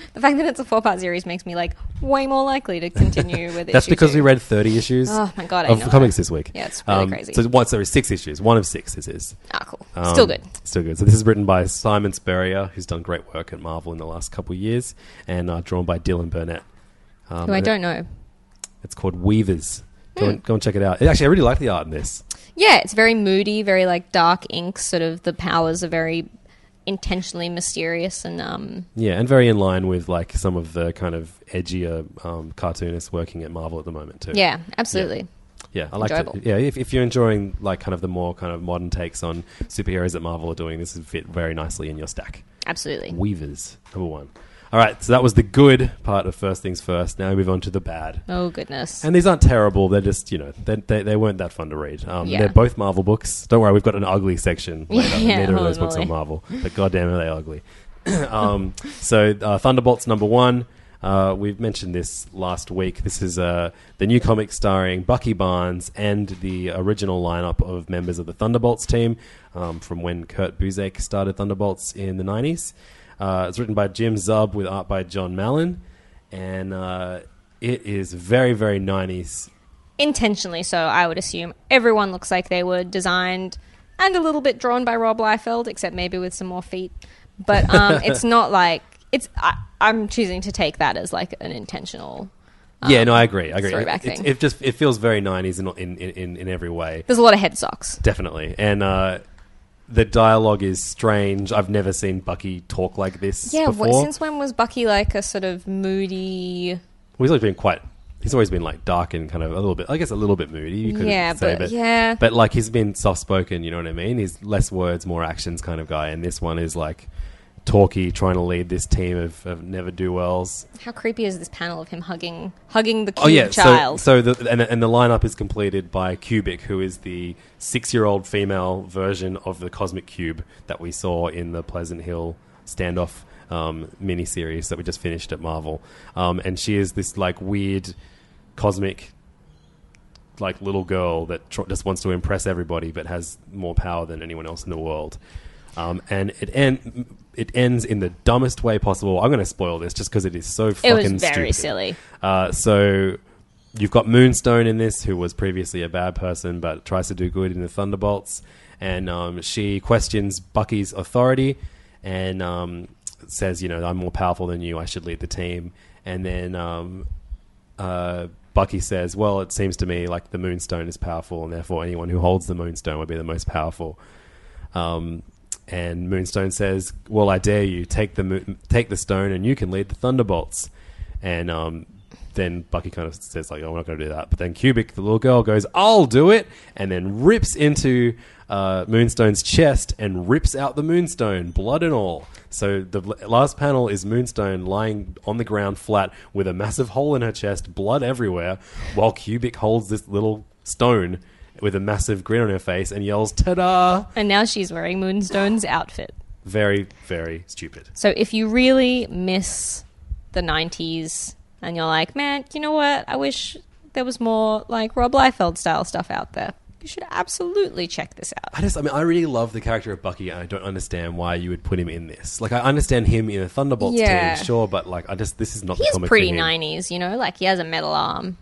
the fact that it's a four-part series makes me like way more likely to continue with it. That's because we read thirty issues. Oh my God, of comics this week. Yeah, it's really Um, crazy. So what? Sorry, six issues. One of six. This is. Ah, cool. Still good. Still good. So this is written by Simon Spurrier, who's done great work at Marvel in the last couple of years, and uh, drawn by Dylan Burnett. Um, Who I don't it- know. It's called Weavers. Go, Hmm. and, go and check it out. Actually, I really like the art in this. Yeah, it's very moody, very like dark ink. Sort of the powers are very intentionally mysterious and um. Yeah, and very in line with like some of the kind of edgier um, cartoonists working at Marvel at the moment too. Yeah, absolutely. Yeah, I like Enjoyable. it. Yeah, if, if you're enjoying like kind of the more kind of modern takes on superheroes that Marvel are doing, this would fit very nicely in your stack. Absolutely. Weavers, number one. All right, so that was the good part of First Things First. Now we move on to the bad. Oh goodness. And these aren't terrible. They're just, you know, they, they, they weren't that fun to read. Um, Yeah. They're both Marvel books. Don't worry, we've got an ugly section later. Yeah, Neither of holy those books are moly. Marvel. But goddamn are they ugly. um, so uh, Thunderbolts number one. Uh, we've mentioned this last week. This is uh, the new comic starring Bucky Barnes and the original lineup of members of the Thunderbolts team um, from when Kurt Busiek started Thunderbolts in the 90s. Uh, it's written by Jim Zub with art by Jon Malin. And uh, it is very, very 90s intentionally so, I would assume. Everyone looks like they were designed and a little bit drawn by Rob Liefeld, except maybe with some more feet. But um, it's not like it's. I, I'm choosing to take that as like an intentional. yeah, um, no, I agree. I agree. throwback It, it just it feels very '90s in in, in, in every way. There's a lot of head socks. Definitely, and uh, the dialogue is strange. I've never seen Bucky talk like this Yeah, before. what, since when was Bucky like a sort of moody? Well, he's always been quite. He's always been like dark and kind of a little bit. I guess a little bit moody. You could Yeah, say, but- yeah. But like he's been soft spoken. You know what I mean? He's less words, more actions kind of guy. And this one is like talky, trying to lead this team of, of never do wells. How creepy is this panel of him hugging hugging the cute Oh yeah, child? so so the and, and the lineup is completed by Cubic, who is the six-year-old female version of the Cosmic Cube that we saw in the Pleasant Hill standoff um, miniseries that we just finished at Marvel, um, and she is this like weird cosmic like little girl that tr- just wants to impress everybody, but has more power than anyone else in the world. Um, and it end it ends in the dumbest way possible. I'm going to spoil this just because it is so fucking It was very stupid. silly. Uh, so you've got Moonstone in this, who was previously a bad person but tries to do good in the Thunderbolts, and um, she questions Bucky's authority and um, says, "You know, I'm more powerful than you. I should lead the team." And then um, uh, Bucky says, "Well, it seems to me like the Moonstone is powerful, and therefore anyone who holds the Moonstone would be the most powerful." Um, and Moonstone says, "Well, I dare you take the mo- take the stone, and you can lead the Thunderbolts." And um, then Bucky kind of says, "Like, oh, we're not going to do that." But then Cubic, the little girl, goes, "I'll do it," and then rips into uh, Moonstone's chest and rips out the Moonstone, blood and all. So the last panel is Moonstone lying on the ground flat with a massive hole in her chest, blood everywhere, while Cubic holds this little stone with a massive grin on her face and yells, "Ta-da!" and now she's wearing Moonstone's outfit. Very, very stupid. So if you really miss the 90s and you're like, man, you know what? I wish there was more like Rob Liefeld style stuff out there. You should absolutely check this out. I just, I mean, I really love the character of Bucky, and I don't understand why you would put him in this. Like, I understand him in a Thunderbolts Yeah. team, sure, but like, I just, this is not the He's comic pretty him. 90s, you know? Like he has a metal arm.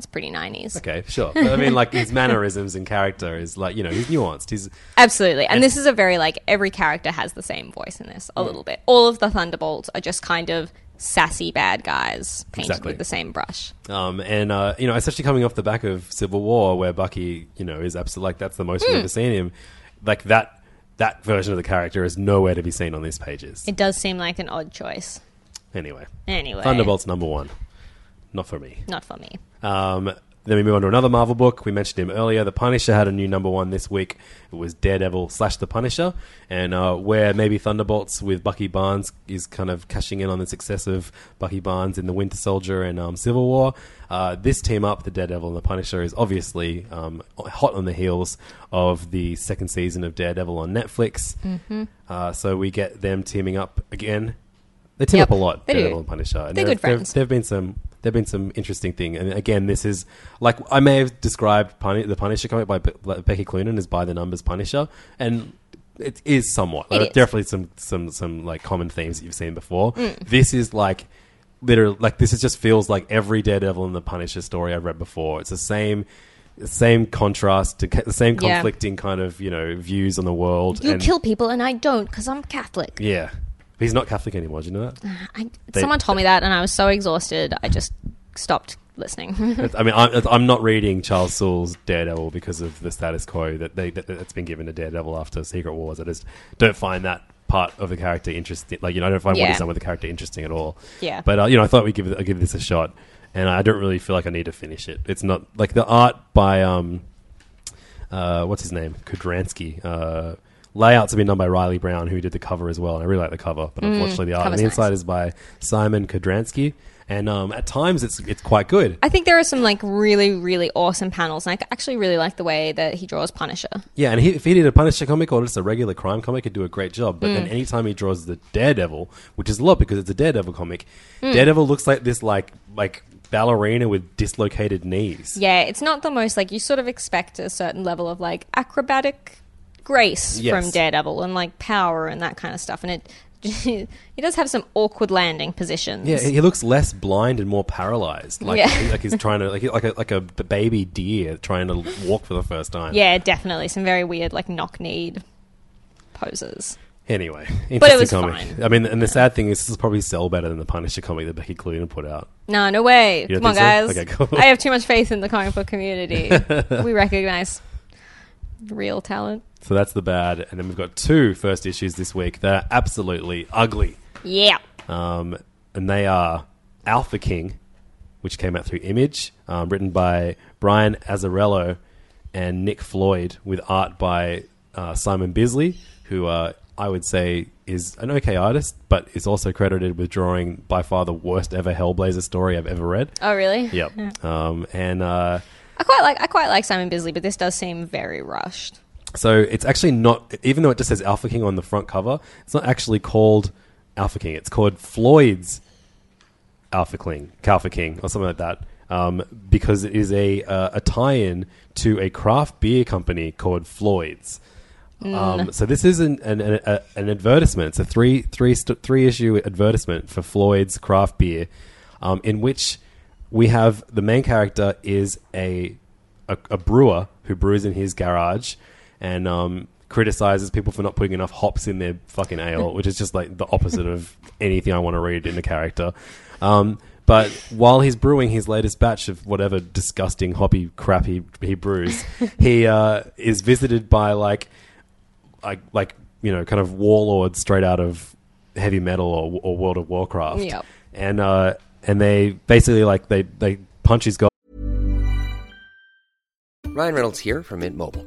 That's pretty 90s. Okay, sure. But I mean, like, his mannerisms and character is like, you know, he's nuanced. He's Absolutely. And, And- this is a very like every character has the same voice in this a Mm. little bit. All of the Thunderbolts are just kind of sassy bad guys painted Exactly. with the same brush. Um, and uh, you know, especially coming off the back of Civil War, where Bucky, you know, is absolutely like that's the most we've Hmm. ever seen him. Like that, that version of the character is nowhere to be seen on these pages. It does seem like an odd choice. Anyway, Anyway. Thunderbolts number one, not for me. Not for me. Um, then we move on to another Marvel book. We mentioned him earlier. The Punisher had a new number one this week. It was Daredevil slash The Punisher, and uh, where maybe Thunderbolts with Bucky Barnes is kind of cashing in on the success of Bucky Barnes in the Winter Soldier and um, Civil War. Uh, this team up, the Daredevil and the Punisher, is obviously um, hot on the heels of the second season of Daredevil on Netflix. Mhm. Uh, so we get them teaming up again. They team Yep, up a lot, they do. Daredevil and Punisher. And They're there- good there- friends. There've been some. There've been some interesting thing, and again, this is like I may have described Puni- the Punisher comic by Be- like Becky Cloonan as by the numbers Punisher, and it is somewhat. It are is. definitely some some some like common themes that you've seen before. Mm. This is like literally like this is just feels like every Daredevil and the Punisher story I've read before. It's the same. Same contrast to the same Yeah. conflicting kind of you know views on the world. You and, kill people and I don't because I'm Catholic. yeah, he's not Catholic anymore. Do you know that? I, They- someone told me that and I was so exhausted I just stopped listening. I mean, I'm, I'm not reading Charles Soule's Daredevil because of the status quo that they that, that's been given to Daredevil after Secret Wars. I just don't find that part of the character interesting. Like, you know, I don't find what Yeah. he's done with the character interesting at all. Yeah. But uh, you know, I thought we'd give it, I'd give this a shot, and I don't really feel like I need to finish it. It's not like the art by um, uh, what's his name, Kudranski. Uh, layouts have been done by Reilly Brown, who did the cover as well, and I really like the cover. But Mm, unfortunately, the art on cover's the inside nice. is by Szymon Kudranski. And um, at times, it's it's quite good. I think there are some like really really awesome panels and I actually really like the way that he draws Punisher. Yeah, and he, if he did a Punisher comic or just a regular crime comic, he'd do a great job. But then Mm. anytime he draws the Daredevil, which is a lot because it's a Daredevil comic, Mm. Daredevil looks like this like like ballerina with dislocated knees. Yeah, it's not the most like you sort of expect a certain level of like acrobatic grace Yes. from Daredevil and like power and that kind of stuff, and it he does have some awkward landing positions. Yeah, he looks less blind and more paralyzed. Like, Yeah. like he's trying to, like, like a like a baby deer trying to walk for the first time. Yeah, definitely some very weird like knock-kneed poses. Anyway, But it was comic. fine. I mean, and the sad thing is, this will probably sell better than the Punisher comic that Becky Cloonan put out. No, no way. Come on, so? guys. Okay, cool. I have too much faith in the comic book community. we recognize real talent. So that's the bad, and then we've got two first issues this week that are absolutely ugly. Yeah. Um, and they are Alpha King, which came out through Image, um, written by Brian Azzarello and Nick Floyd, with art by uh, Simon Bisley, who uh, I would say is an okay artist, but is also credited with drawing by far the worst ever Hellblazer story I've ever read. Oh, really? Yep. Yeah. Um, and uh, I quite like I quite like Simon Bisley, but this does seem very rushed. So it's actually not, even though it just says Alpha King on the front cover, it's not actually called Alpha King. It's called Floyd's Alpha King, Alpha King, or something like that, um, because it is a uh, a tie-in to a craft beer company called Floyd's. Um, Mm. so this is an an, an, a, an advertisement. It's a three three st- three issue advertisement for Floyd's craft beer, um, in which we have the main character is a a, a brewer who brews in his garage and um, criticizes people for not putting enough hops in their fucking ale, which is just like the opposite of anything I want to read in a character. Um, but while he's brewing his latest batch of whatever disgusting hoppy crap he, he brews, he uh, is visited by like, like, like you know, kind of warlords straight out of heavy metal or, or World of Warcraft. Yep. And uh, and they basically like they they punch his guy. Ryan Reynolds here from Mint Mobile.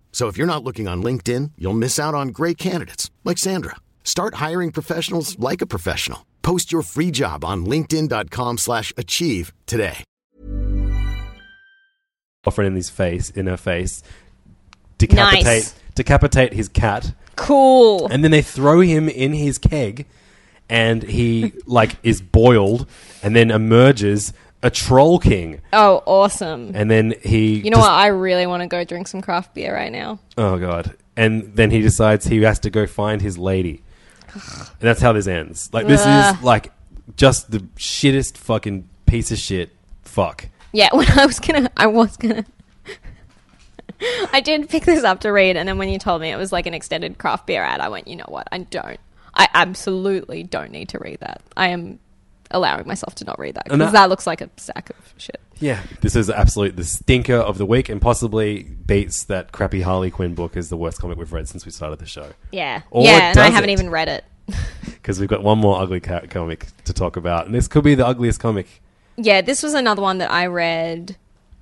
So if you're not looking on LinkedIn, you'll miss out on great candidates like Sandra. Start hiring professionals like a professional. Post your free job on linkedin.com slash achieve today. girlfriend in his face, in her face, decapitate Nice. decapitate his cat. Cool. And then they throw him in his keg, and he like is boiled, and then emerges a troll king, Oh, awesome. and then he. You know just- what? I really want to go drink some craft beer right now. Oh god! And then he decides he has to go find his lady, and that's how this ends. Like this Ugh. is like just the shittest fucking piece of shit. Fuck. Yeah, when I was gonna, I was gonna. I did pick this up to read, and then when you told me it was like an extended craft beer ad, I went, you know what? I don't. I absolutely don't need to read that. I am allowing myself to not read that because that- that looks like a sack of shit. Yeah, this is absolute the stinker of the week, and possibly beats that crappy Harley Quinn book as the worst comic we've read since we started the show. Yeah, Or yeah, and I does haven't it? even read it. because we've got one more ugly ca- comic to talk about, and this could be the ugliest comic. Yeah, this was another one that I read.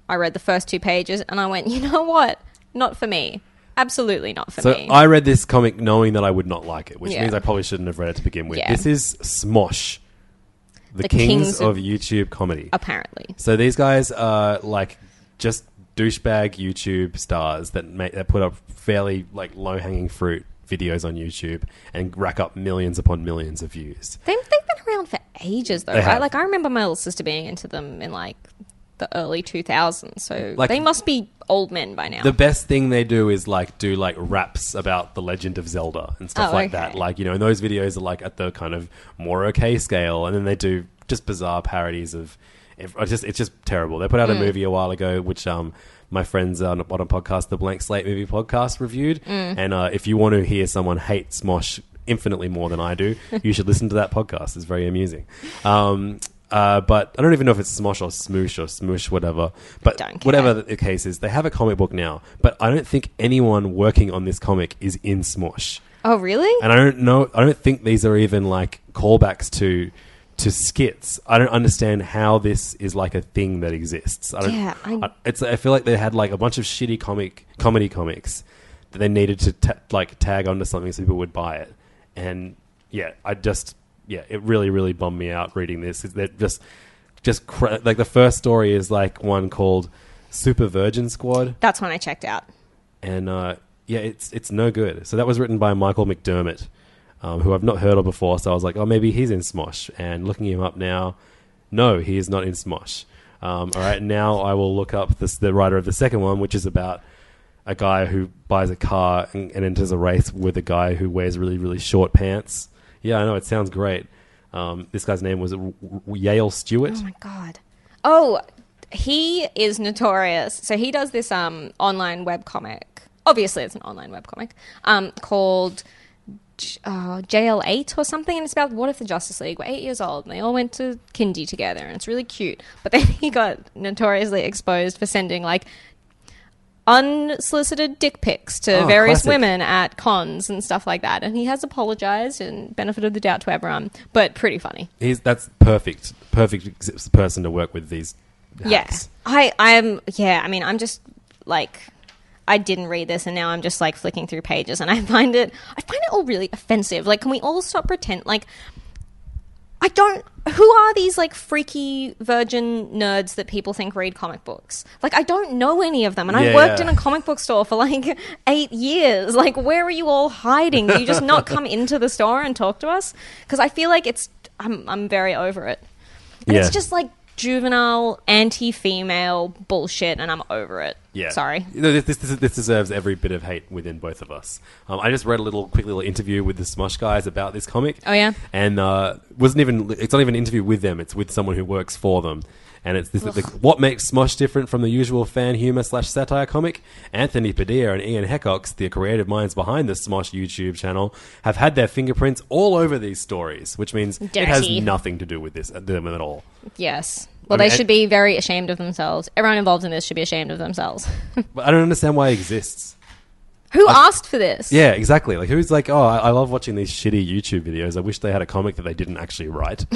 I read the first two pages, and I went, you know what? Not for me. Absolutely not for so me. I read this comic knowing that I would not like it, which Yeah. means I probably shouldn't have read it to begin with. Yeah. This is Smosh, the, The kings, kings of YouTube comedy. apparently. So these guys are like just douchebag YouTube stars that make that put up fairly like low hanging fruit videos on YouTube and rack up millions upon millions of views. They, they've been around for ages, though, They right? have. Like, I remember my little sister being into them in like the early 2000s. So Like- they must be old men by now. The best thing they do is like do like raps about the Legend of Zelda and stuff Oh, like okay. that. Like you know, and those videos are like at the kind of more okay scale, and then they do just bizarre parodies of. It's just it's just terrible. They put out a Mm. movie a while ago, which um my friends on, on a podcast, the Blank Slate Movie Podcast, reviewed. Mm. And uh, if you want to hear someone hate Smosh infinitely more than I do, you should listen to that podcast. It's very amusing. Um, uh, but I don't even know if it's Smosh or Smoosh or Smoosh, whatever. But Don't care. whatever the case is, they have a comic book now. But I don't think anyone working on this comic is in Smosh. oh, really? And I don't know. I don't think these are even like callbacks to to skits. I don't understand how this is like a thing that exists. I don't, Yeah, I- it's. I feel like they had like a bunch of shitty comic comedy comics that they needed to ta- like tag onto something so people would buy it. And yeah, I just yeah, it really really bummed me out reading this. They're just just cra- like the first story is like one called Super Virgin Squad That's when I checked out. and uh, yeah, it's it's no good. So that was written by Michael McDermott, um, who I've not heard of before. So I was like, oh, maybe he's in Smosh. And looking him up now, no, he is not in Smosh. Um, all right, now I will look up this, the writer of the second one, which is about a guy who buys a car and, and enters a race with a guy who wears really really short pants. Yeah, I know it sounds great. Um, this guy's name was Yale Stewart. Oh my god. Oh, he is notorious. So he does this um online webcomic. Obviously, it's an online webcomic um, called J- uh, JL8 or something, and it's about what if the Justice League were eight years old and they all went to kindy together, and it's really cute. But then he got notoriously exposed for sending like unsolicited dick pics to Oh, various classic. women at cons and stuff like that, and he has apologized and benefit of the doubt to everyone, but pretty funny. He's that's perfect, perfect person to work with these. Yes. I I'm yeah, I mean, I'm just like I didn't read this and now I'm just like flicking through pages and I find it I find it all really offensive. Like can we all stop pretend like I don't who are these like freaky virgin nerds that people think read comic books? Like I don't know any of them and Yeah, I worked yeah. in a comic book store for like 8 years. Like where are you all hiding? Do you just not come into the store and talk to us? Cuz I feel like it's I'm I'm very over it. And Yeah. it's just like juvenile, anti-female bullshit, and I'm over it. Yeah. Sorry. This, this, this, deserves every bit of hate within both of us. Um, I just read a little quick little interview with the Smosh guys about this comic. Oh, yeah? and uh, wasn't even it's not even an interview with them. It's with someone who works for them. And it's this the, what makes Smosh different from the usual fan humor slash satire comic. Anthony Padilla and Ian Hecox, the creative minds behind the Smosh YouTube channel, have had their fingerprints all over these stories, which means it has nothing to do with this them at all. Yes. Well, I mean, they should be very ashamed of themselves. Everyone involved in this should be ashamed of themselves. But I don't understand why it exists. Who asked for this? Yeah, exactly. Like, who's like, oh, I, I love watching these shitty YouTube videos. I wish they had a comic that they didn't actually write.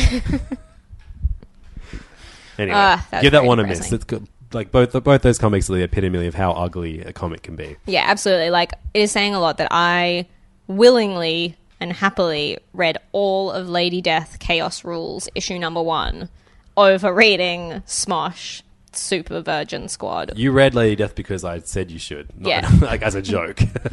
anyway, Ah, that's give that one a miss. It's good. Like both both those comics are the epitome of how ugly a comic can be. Yeah, absolutely. Like it is saying a lot that I willingly and happily read all of Lady Death Chaos Rules issue number one over reading Smosh Super Virgin Squad. You read Lady Death because I said you should, not Yeah. like as a joke,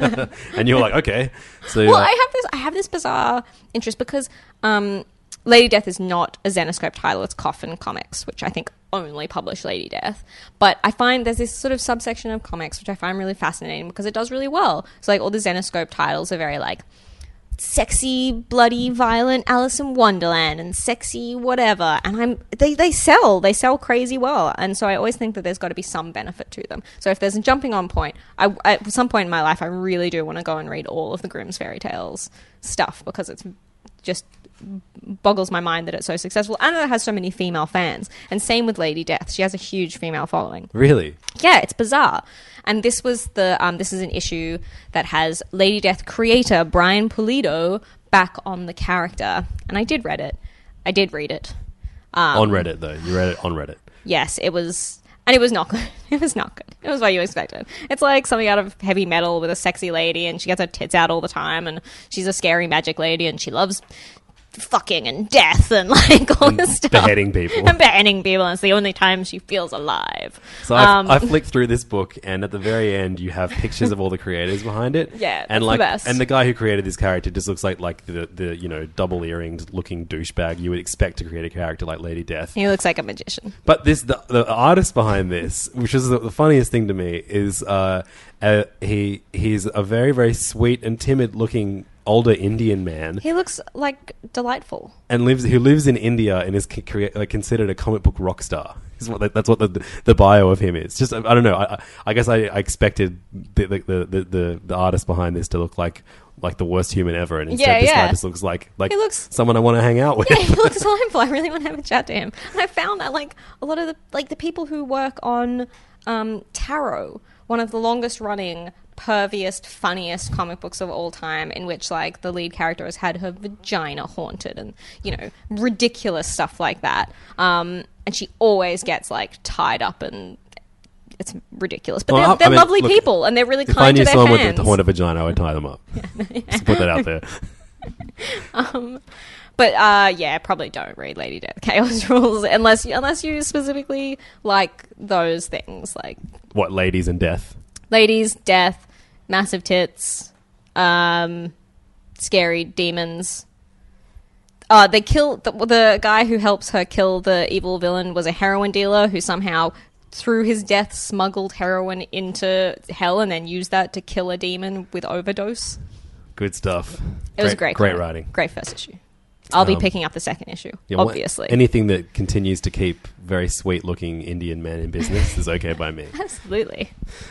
and you're like, okay. So well, like, I have this. I have this bizarre interest because um, Lady Death is not a Zenescope title; it's Coffin Comics, which I think only publish Lady Death. But I find there's this sort of subsection of comics which I find really fascinating because it does really well. So, like all the Zenescope titles are very like sexy, bloody, violent Alice in Wonderland and sexy whatever. And I'm they, they sell. They sell crazy well. And so I always think that there's got to be some benefit to them. So if there's a jumping on point, I at some point in my life I really do want to go and read all of the Grimm's fairy tales stuff because it's just boggles my mind that it's so successful and that it has so many female fans. And same with Lady Death. She has a huge female following. really, Yeah, it's bizarre. And this was the um, this is an issue that has Lady Death creator Brian Pulido back on the character, and I did read it. I did read it. Um, on Reddit though, you read it on Reddit. Yes, it was, and it was not good. It was not good. It was what you expected. It's like something out of heavy metal with a sexy lady, and she gets her tits out all the time, and she's a scary magic lady, and she loves fucking and death and like all And this stuff. beheading people. and beheading people. And it's the only time she feels alive. So I, Um, I flicked through this book, and at the very end, you have pictures of all the creators behind it. Yeah, and like, the best. and the guy who created this character just looks like like the the you know double earringed looking douchebag you would expect to create a character like Lady Death. He looks like a magician. But this the, the artist behind this, which is the, the funniest thing to me, is uh, uh, he he's a very very sweet and timid looking older Indian man He looks like delightful. and lives who lives in India and is crea- like, considered a comic book rock star. Is what the, that's what the the bio of him is. Just I, I don't know. I, I- I guess I, I expected the the, the the the the artist behind this to look like like the worst human ever, and instead Yeah, this yeah. guy just looks like like He looks- someone I want to hang out with. Yeah, he looks delightful. I really want to have a chat to him. And I found that like a lot of the like the people who work on um, Tarot, one of the longest running, perviest, funniest comic books of all time, in which like the lead character has had her vagina haunted and you know ridiculous stuff like that. Um, and she always gets like tied up and. It's ridiculous, but Well, they're, they're I mean, lovely look, people, and they're really if kind I knew to their someone fans. with a haunted vagina, I would tie them up. Just put that out there. um, but uh, yeah, probably don't read Lady Death Chaos Rules unless you, unless you specifically like those things like What ladies and death? ladies, death, massive tits, um, scary demons. Uh, they kill the, the guy who helps her kill the evil villain was a heroin dealer who somehow through his death smuggled heroin into hell and then used that to kill a demon with overdose. Good stuff. It was great. Great comic. writing. Great first issue. I'll be Um, picking up the second issue, Yeah, what- obviously. anything that continues to keep very sweet looking Indian men in business is okay by me. Absolutely.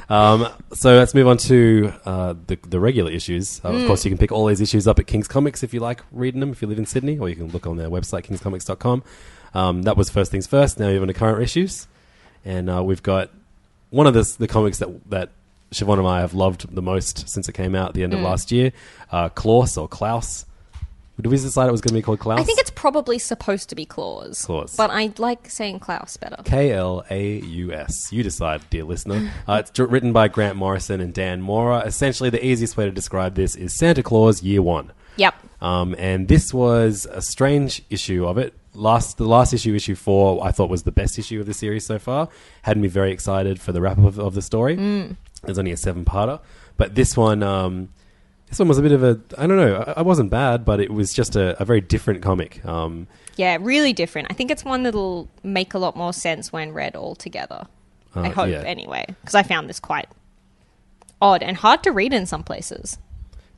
Um, so let's move on to uh, the, the regular issues. Uh, Of Mm. course, you can pick all these issues up at King's Comics if you like reading them, if you live in Sydney, or you can look on their website, kingscomics.com. Um, that was first things first. Now you're on to current issues. And uh, we've got one of the, the comics that, that Siobhan and I have loved the most since it came out at the end of Mm. last year uh, Klaus or Klaus. Did we decide it was going to be called Klaus? I think it's probably supposed to be Claus. Claus. But I like saying Klaus better. K L A U S. You decide, dear listener. Uh, it's written by Grant Morrison and Dan Mora. Essentially, the easiest way to describe this is Santa Claus Year One. Yep. Um, and this was a strange issue of it. Last the last issue, issue four, I thought was the best issue of the series so far. Had me very excited for the wrap up of, of the story. Mm. There's only a seven parter, but this one, um, this one was a bit of a I don't know. I, I wasn't bad, but it was just a, a very different comic. Um, Yeah, really different. I think it's one that'll make a lot more sense when read all together. I Uh, hope, yeah. anyway. Because I found this quite odd and hard to read in some places.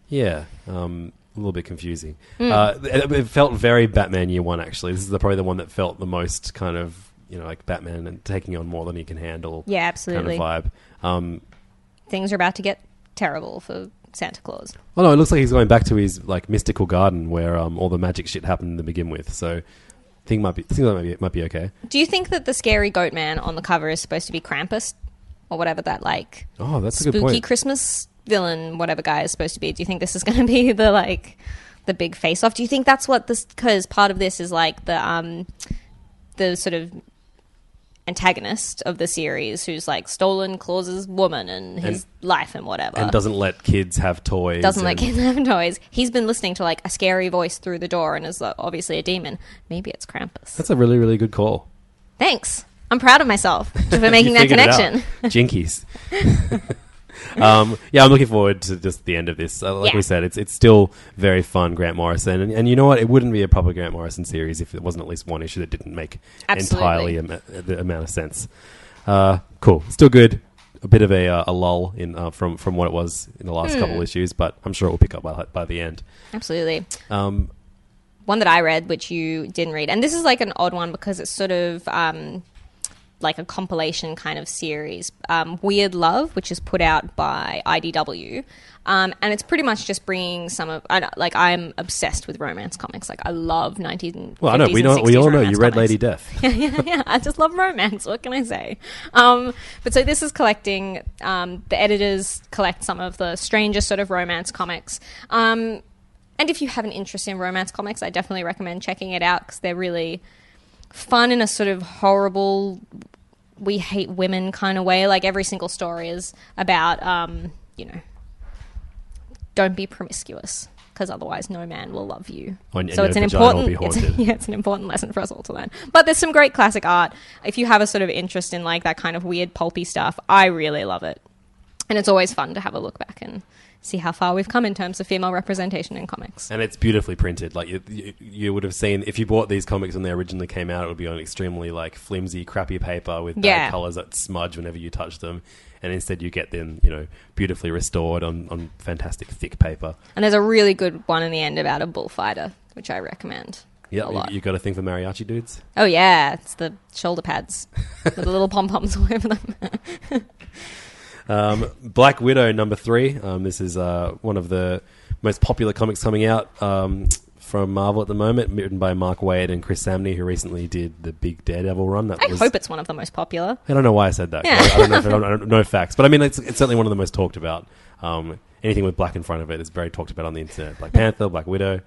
Yeah, um, a little bit confusing. Mm. Uh, it, it felt very Batman Year One. Actually, this is the, probably the one that felt the most kind of you know like Batman and taking on more than he can handle. Yeah, absolutely. Kind of vibe. Um, Things are about to get terrible for Santa Claus. oh no, it looks like he's going back to his like mystical garden where um, all the magic shit happened to begin with. So, I think might be think that might be might be okay. Do you think that the scary goat man on the cover is supposed to be Krampus? Or whatever that, like, Oh, that's a spooky good point. Christmas villain, whatever guy is supposed to be. Do you think this is going to be the, like, the big face off? Do you think that's what this, because part of this is, like, the, um, the sort of antagonist of the series who's, like, stolen Claus's woman and his And- life and whatever. and doesn't let kids have toys. doesn't let kids have toys. He's been listening to like a scary voice through the door and is uh, obviously a demon. Maybe it's Krampus. That's a really really good call. Thanks. I'm proud of myself for making that figured it out. connection. Jinkies. um, yeah, I'm looking forward to just the end of this. Uh, like Yeah. we said, it's it's still very fun, Grant Morrison, and, and you know what? It wouldn't be a proper Grant Morrison series if it wasn't at least one issue that didn't make Absolutely. entirely am- the amount of sense. Uh, cool, still good. A bit of a, uh, a lull in uh, from from what it was in the last Hmm. couple issues, but I'm sure it will pick up by by the end. Absolutely. Um, One that I read, which you didn't read, and this is like an odd one because it's sort of um, like a compilation kind of series. Um, Weird Love, which is put out by IDW. Um, and it's pretty much just bringing some of I, like I'm obsessed with romance comics. Like I love 19. well, I know we know we all know you read Lady Death. yeah, yeah, yeah. I just love romance. What can I say? Um, but so this is collecting. Um, the editors collect some of the strangest sort of romance comics. Um, and if you have an interest in romance comics, I definitely recommend checking it out because they're really fun in a sort of horrible, we hate women kind of way. Like every single story is about, um, you know, don't be promiscuous. because otherwise no man will love you. And- and so your it's an important it's, yeah, it's an important lesson for us all to learn. But there's some great classic art. If you have a sort of interest in like that kind of weird pulpy stuff, I really love it. And it's always fun to have a look back and see how far we've come in terms of female representation in comics. And it's beautifully printed. Like you, you, you would have seen if you bought these comics when they originally came out, it would be on extremely like flimsy, crappy paper with bad Yeah. colors that smudge whenever you touch them. And instead, you get them, you know, beautifully restored on, on fantastic thick paper. And there's a really good one in the end about a bullfighter, which I recommend. Yeah, a you, lot. you got a thing for mariachi dudes. Oh yeah, it's the shoulder pads with the little pom poms all over them. Um, Black Widow number three. Um, this is uh, one of the most popular comics coming out um, from Marvel at the moment, written by Mark Waid and Chris Samnee, who recently did the big Daredevil run. That I was, hope it's one of the most popular. I don't know why I said that. Yeah. I, I don't know. If, I, don't, I don't know facts, but I mean, it's, it's certainly one of the most talked about. Um, anything with black in front of it is very talked about on the internet. Black Panther, Black Widow.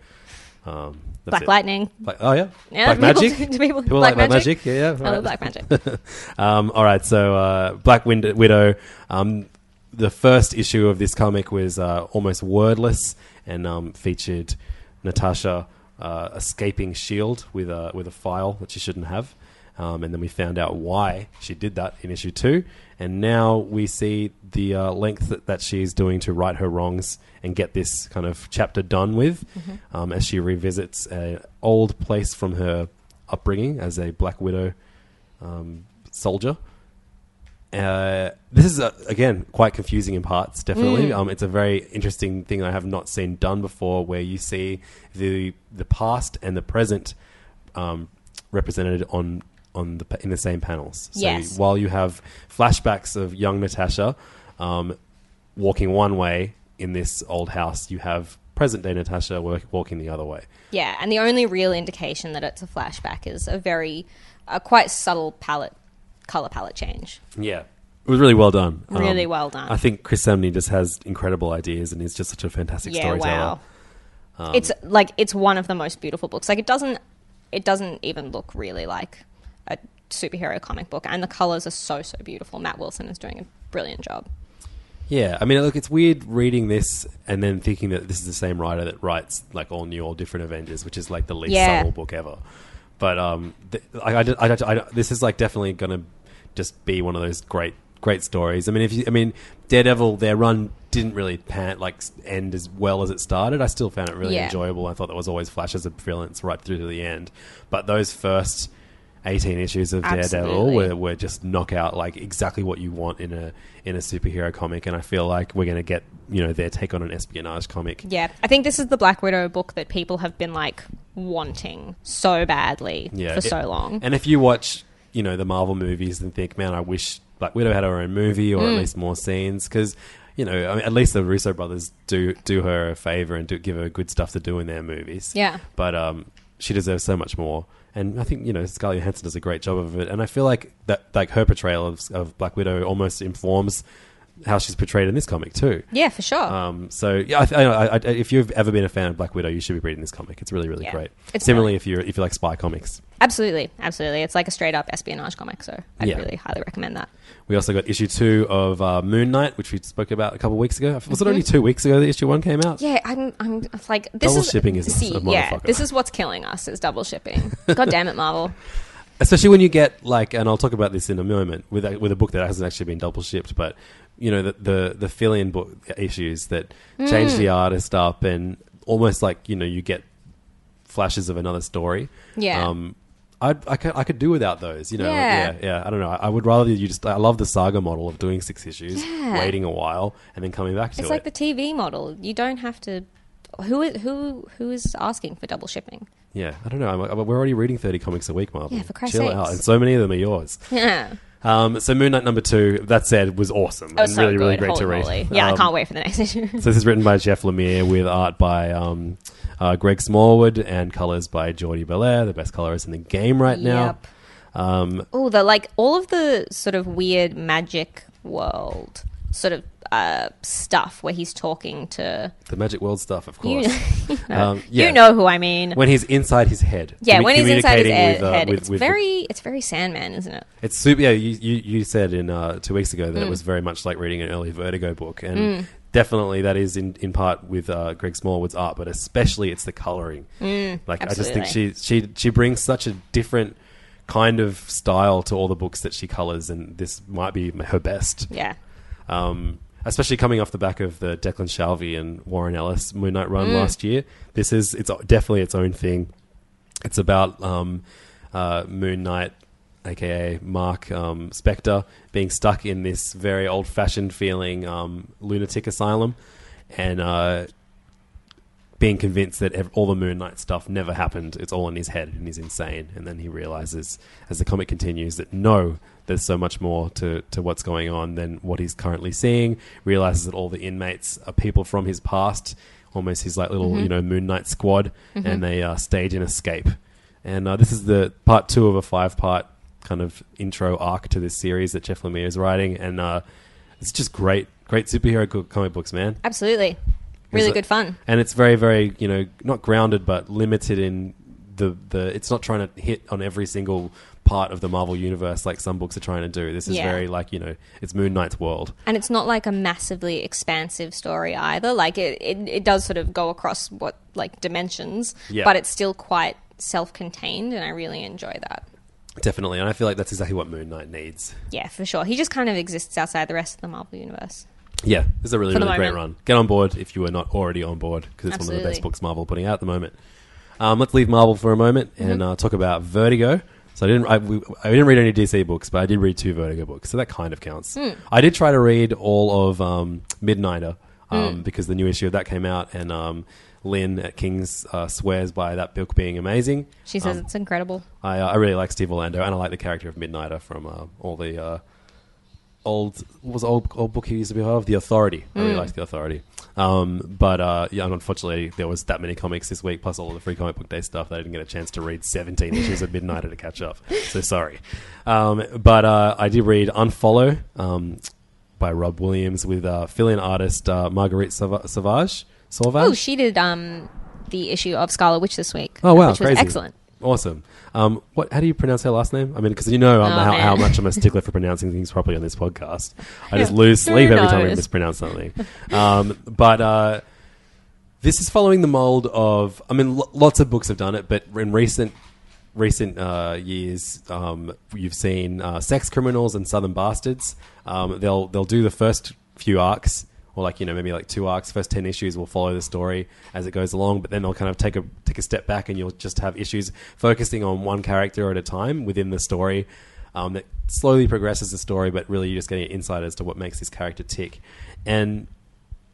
Um, Black it. Lightning. Black, oh yeah, Yeah, Black people- Magic. do people- People Black like Black Magick? Magic. Yeah, yeah. I love. Black Magick. um, all right, so uh, Black Wind- Widow. Um, the first issue of this comic was uh, almost wordless and um, featured Natasha uh, escaping Shield with a with a file that she shouldn't have. Um, and then we found out why she did that in issue two. And now we see the uh, length that, she's doing to right her wrongs and get this kind of chapter done with Mhm. um, as she revisits an old place from her upbringing as a Black Widow um, soldier. Uh, this is uh, again quite confusing in parts. Definitely, Mm. um, it's a very interesting thing I have not seen done before, where you see the the past and the present um, represented on on the in the same panels. So Yes. while you have flashbacks of young Natasha um, walking one way in this old house, you have present day Natasha work, walking the other way. Yeah, and the only real indication that it's a flashback is a very, a quite subtle palette, color palette change. Yeah. It was really well done. Um, Really well done. I think Chris Samnee just has incredible ideas and he's just such a fantastic Yeah, storyteller. wow. Um, it's like it's one of the most beautiful books. Like it doesn't, it doesn't even look really like a superhero comic book, and the colors are so so beautiful. Matt Wilson is doing a brilliant job. Yeah, I mean, look, it's weird reading this and then thinking that this is the same writer that writes like all new, all different Avengers, which is like the least Yeah. subtle book ever. But um, th- I, I, I, I- this is like definitely going to just be one of those great, great stories. I mean, if you, I mean, Daredevil, their run didn't really pan like end as well as it started. I still found it really Yeah. enjoyable. I thought there was always flashes of brilliance right through to the end. But those first. 18 issues of Daredevil Absolutely. were, were just knockout like exactly what you want in a in a superhero comic and I feel like we're going to get you know their take on an espionage comic Yeah, I think this is the Black Widow book that people have been like wanting so badly yeah for it- so long. and if you watch you know the Marvel movies and think man I wish Black Widow had her own movie or at Mm. least more scenes because you know I mean, at least the Russo brothers do do her a favor and do give her good stuff to do in their movies Yeah. but um she deserves so much more and I think you know Scarlett Johansson does a great job of it and I feel like that like her portrayal of, of Black Widow almost informs how she's portrayed in this comic too Yeah, for sure. um, so yeah, I, I, I, if you've ever been a fan of Black Widow, you should be reading this comic. It's really, really Yeah. great. It's Similarly, if you if you like spy comics, absolutely, absolutely, it's like a straight up espionage comic. So I Yeah. really highly recommend that. we also got issue two of uh, Moon Knight, which we spoke about a couple of weeks ago. Was it only two weeks ago that issue one came out? Yeah, I'm, I'm it's like this Double is shipping is a- see, yeah, motherfucker. this is what's killing us is double shipping. God damn it, Marvel. Especially when you get like, and I'll talk about this in a moment with a, with a book that hasn't actually been double shipped, but you know the the, the fill in book issues that change Mm. the artist up and almost like you know you get flashes of another story. Yeah. Um, I I could, I could do without those. You know. Yeah. Yeah. Yeah. I don't know. I, would rather you just. I love the saga model of doing six issues, Yeah. waiting a while, and then coming back to it. It's it. like the TV model. You don't have to. Who is who who is asking for double shipping? yeah. I don't know. I'm, I'm- we're already reading thirty comics a week, Marvel. Yeah, for Christ's Chill sakes. out. And so many of them are yours. Yeah. Um, so Moon Knight number two, that said, was awesome Oh, and so really, really good. great to read. moly. Yeah, I Um, can't wait for the next issue. so this is written by Jeff Lemire with art by um, uh, Greg Smallwood and colors by Jordie Bellaire, the best colorist in the game right now. Yep. Um, Oh, the like all of the sort of weird magic world sort of uh, stuff where he's talking to. the Magic World stuff, of course. you know. Um, yeah. You know who I mean. When he's inside his head. Yeah, commu- when he's inside his head, with, uh, head with- it's with the- very it's very Sandman, isn't it? It's super. Yeah, you, you, you said in uh, two weeks ago that it Mm. was very much like reading an early Vertigo book, and Mm. definitely that is in, in part with uh, Greg Smallwood's art, but especially it's the coloring. Mm, like I just think she she she brings such a different kind of style to all the books that she colors, and this might be her best. Yeah. Um, especially coming off the back of the Declan Shalvey and Warren Ellis Moon Knight run Mm. last year, this is it's definitely its own thing. It's about um, uh, Moon Knight, aka Mark um, Spector, being stuck in this very old-fashioned feeling um, lunatic asylum, and uh, being convinced that ev- all the Moon Knight stuff never happened. It's all in his head, and he's insane. And then he realizes, as the comic continues, that no, there's so much more to, to what's going on than what he's currently seeing. Realizes that all the inmates are people from his past, almost his like little Mhm. you know Moon Knight squad, Mhm. and they uh, stage an escape. And uh, this is the part two of a five part kind of intro arc to this series that Jeff Lemire is writing, and uh, it's just great, great superhero comic books, man. Absolutely. Really good fun. and it's very, very you know not grounded, but limited in the the. It's not trying to hit on every single part of the Marvel universe like some books are trying to do. This is Yeah. very like you know it's Moon Knight's world. And it's not like a massively expansive story either. Like it, it, it does sort of go across what like dimensions, Yeah. but it's still quite self-contained, and I really enjoy that. Definitely, and I feel like that's exactly what Moon Knight needs. Yeah, for sure. He just kind of exists outside the rest of the Marvel universe. Yeah, this is a really, For the really great moment. run. Get on board if you are not already on board because it's one of the Absolutely. best books Marvel putting out at the moment. Um, let's leave Marvel for a moment and Mhm. uh, talk about Vertigo. So I didn't, I, we, I didn't read any DC books, but I did read two Vertigo books, so that kind of counts. Hmm. I did try to read all of um, Midnighter um, Hmm. because the new issue of that came out, and um, Lynn at King's uh, swears by that book being amazing. She says Um, it's incredible. I, uh, I really like Steve Orlando, and I like the character of Midnighter from uh, all the uh, old what was old old book he used to be of, The Authority. I really Mm. liked The Authority. Um, but uh, yeah, unfortunately, there was that many comics this week, plus all of the free comic book day stuff that I didn't get a chance to read 17 issues at Midnighter to catch up. So sorry. Um, but uh, I did read Unfollow um, by Rob Williams with uh, fill-in artist uh, Marguerite Sava- Savage. Sauvage? Oh, she did um, the issue of Scarlet Witch this week. Oh wow, which was crazy. excellent. Awesome. Um, what? How do you pronounce her last name? I mean, because you know um, Oh, how, man. how much I'm a stickler for pronouncing things properly on this podcast. I just lose Who sleep every time knows? mispronounce something. Um, but uh, this is following the mold of. I mean, lo- lots of books have done it, but in recent recent uh, years, um, you've seen uh, Sex Criminals and Southern Bastards. Um, they'll they'll do the first few arcs, or like you know maybe like two arcs. First ten issues will follow the story as it goes along, but then they'll kind of take a take a step back, and you'll just have issues focusing on one character at a time within the story. Um, that slowly progresses the story, but really you're just getting insight as to what makes this character tick. And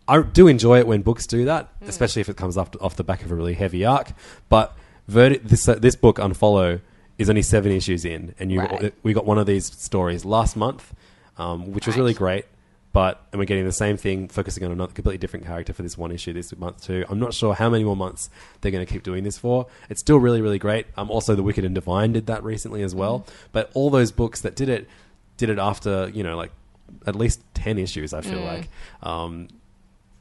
I do enjoy it when books do that, especially if it comes off, off the back of a really heavy arc. But Verdi- this uh, this book Unfollow is only seven issues in, and you Right. we got one of these stories last month, um, which was really great. But and we're getting the same thing, focusing on another completely different character for this one issue this month too. I'm not sure how many more months they're going to keep doing this for. It's still really really great. Um, also the Wicked and Divine did that recently as well. But all those books that did it did it after you know like at least ten issues. I feel Mm. like. Um,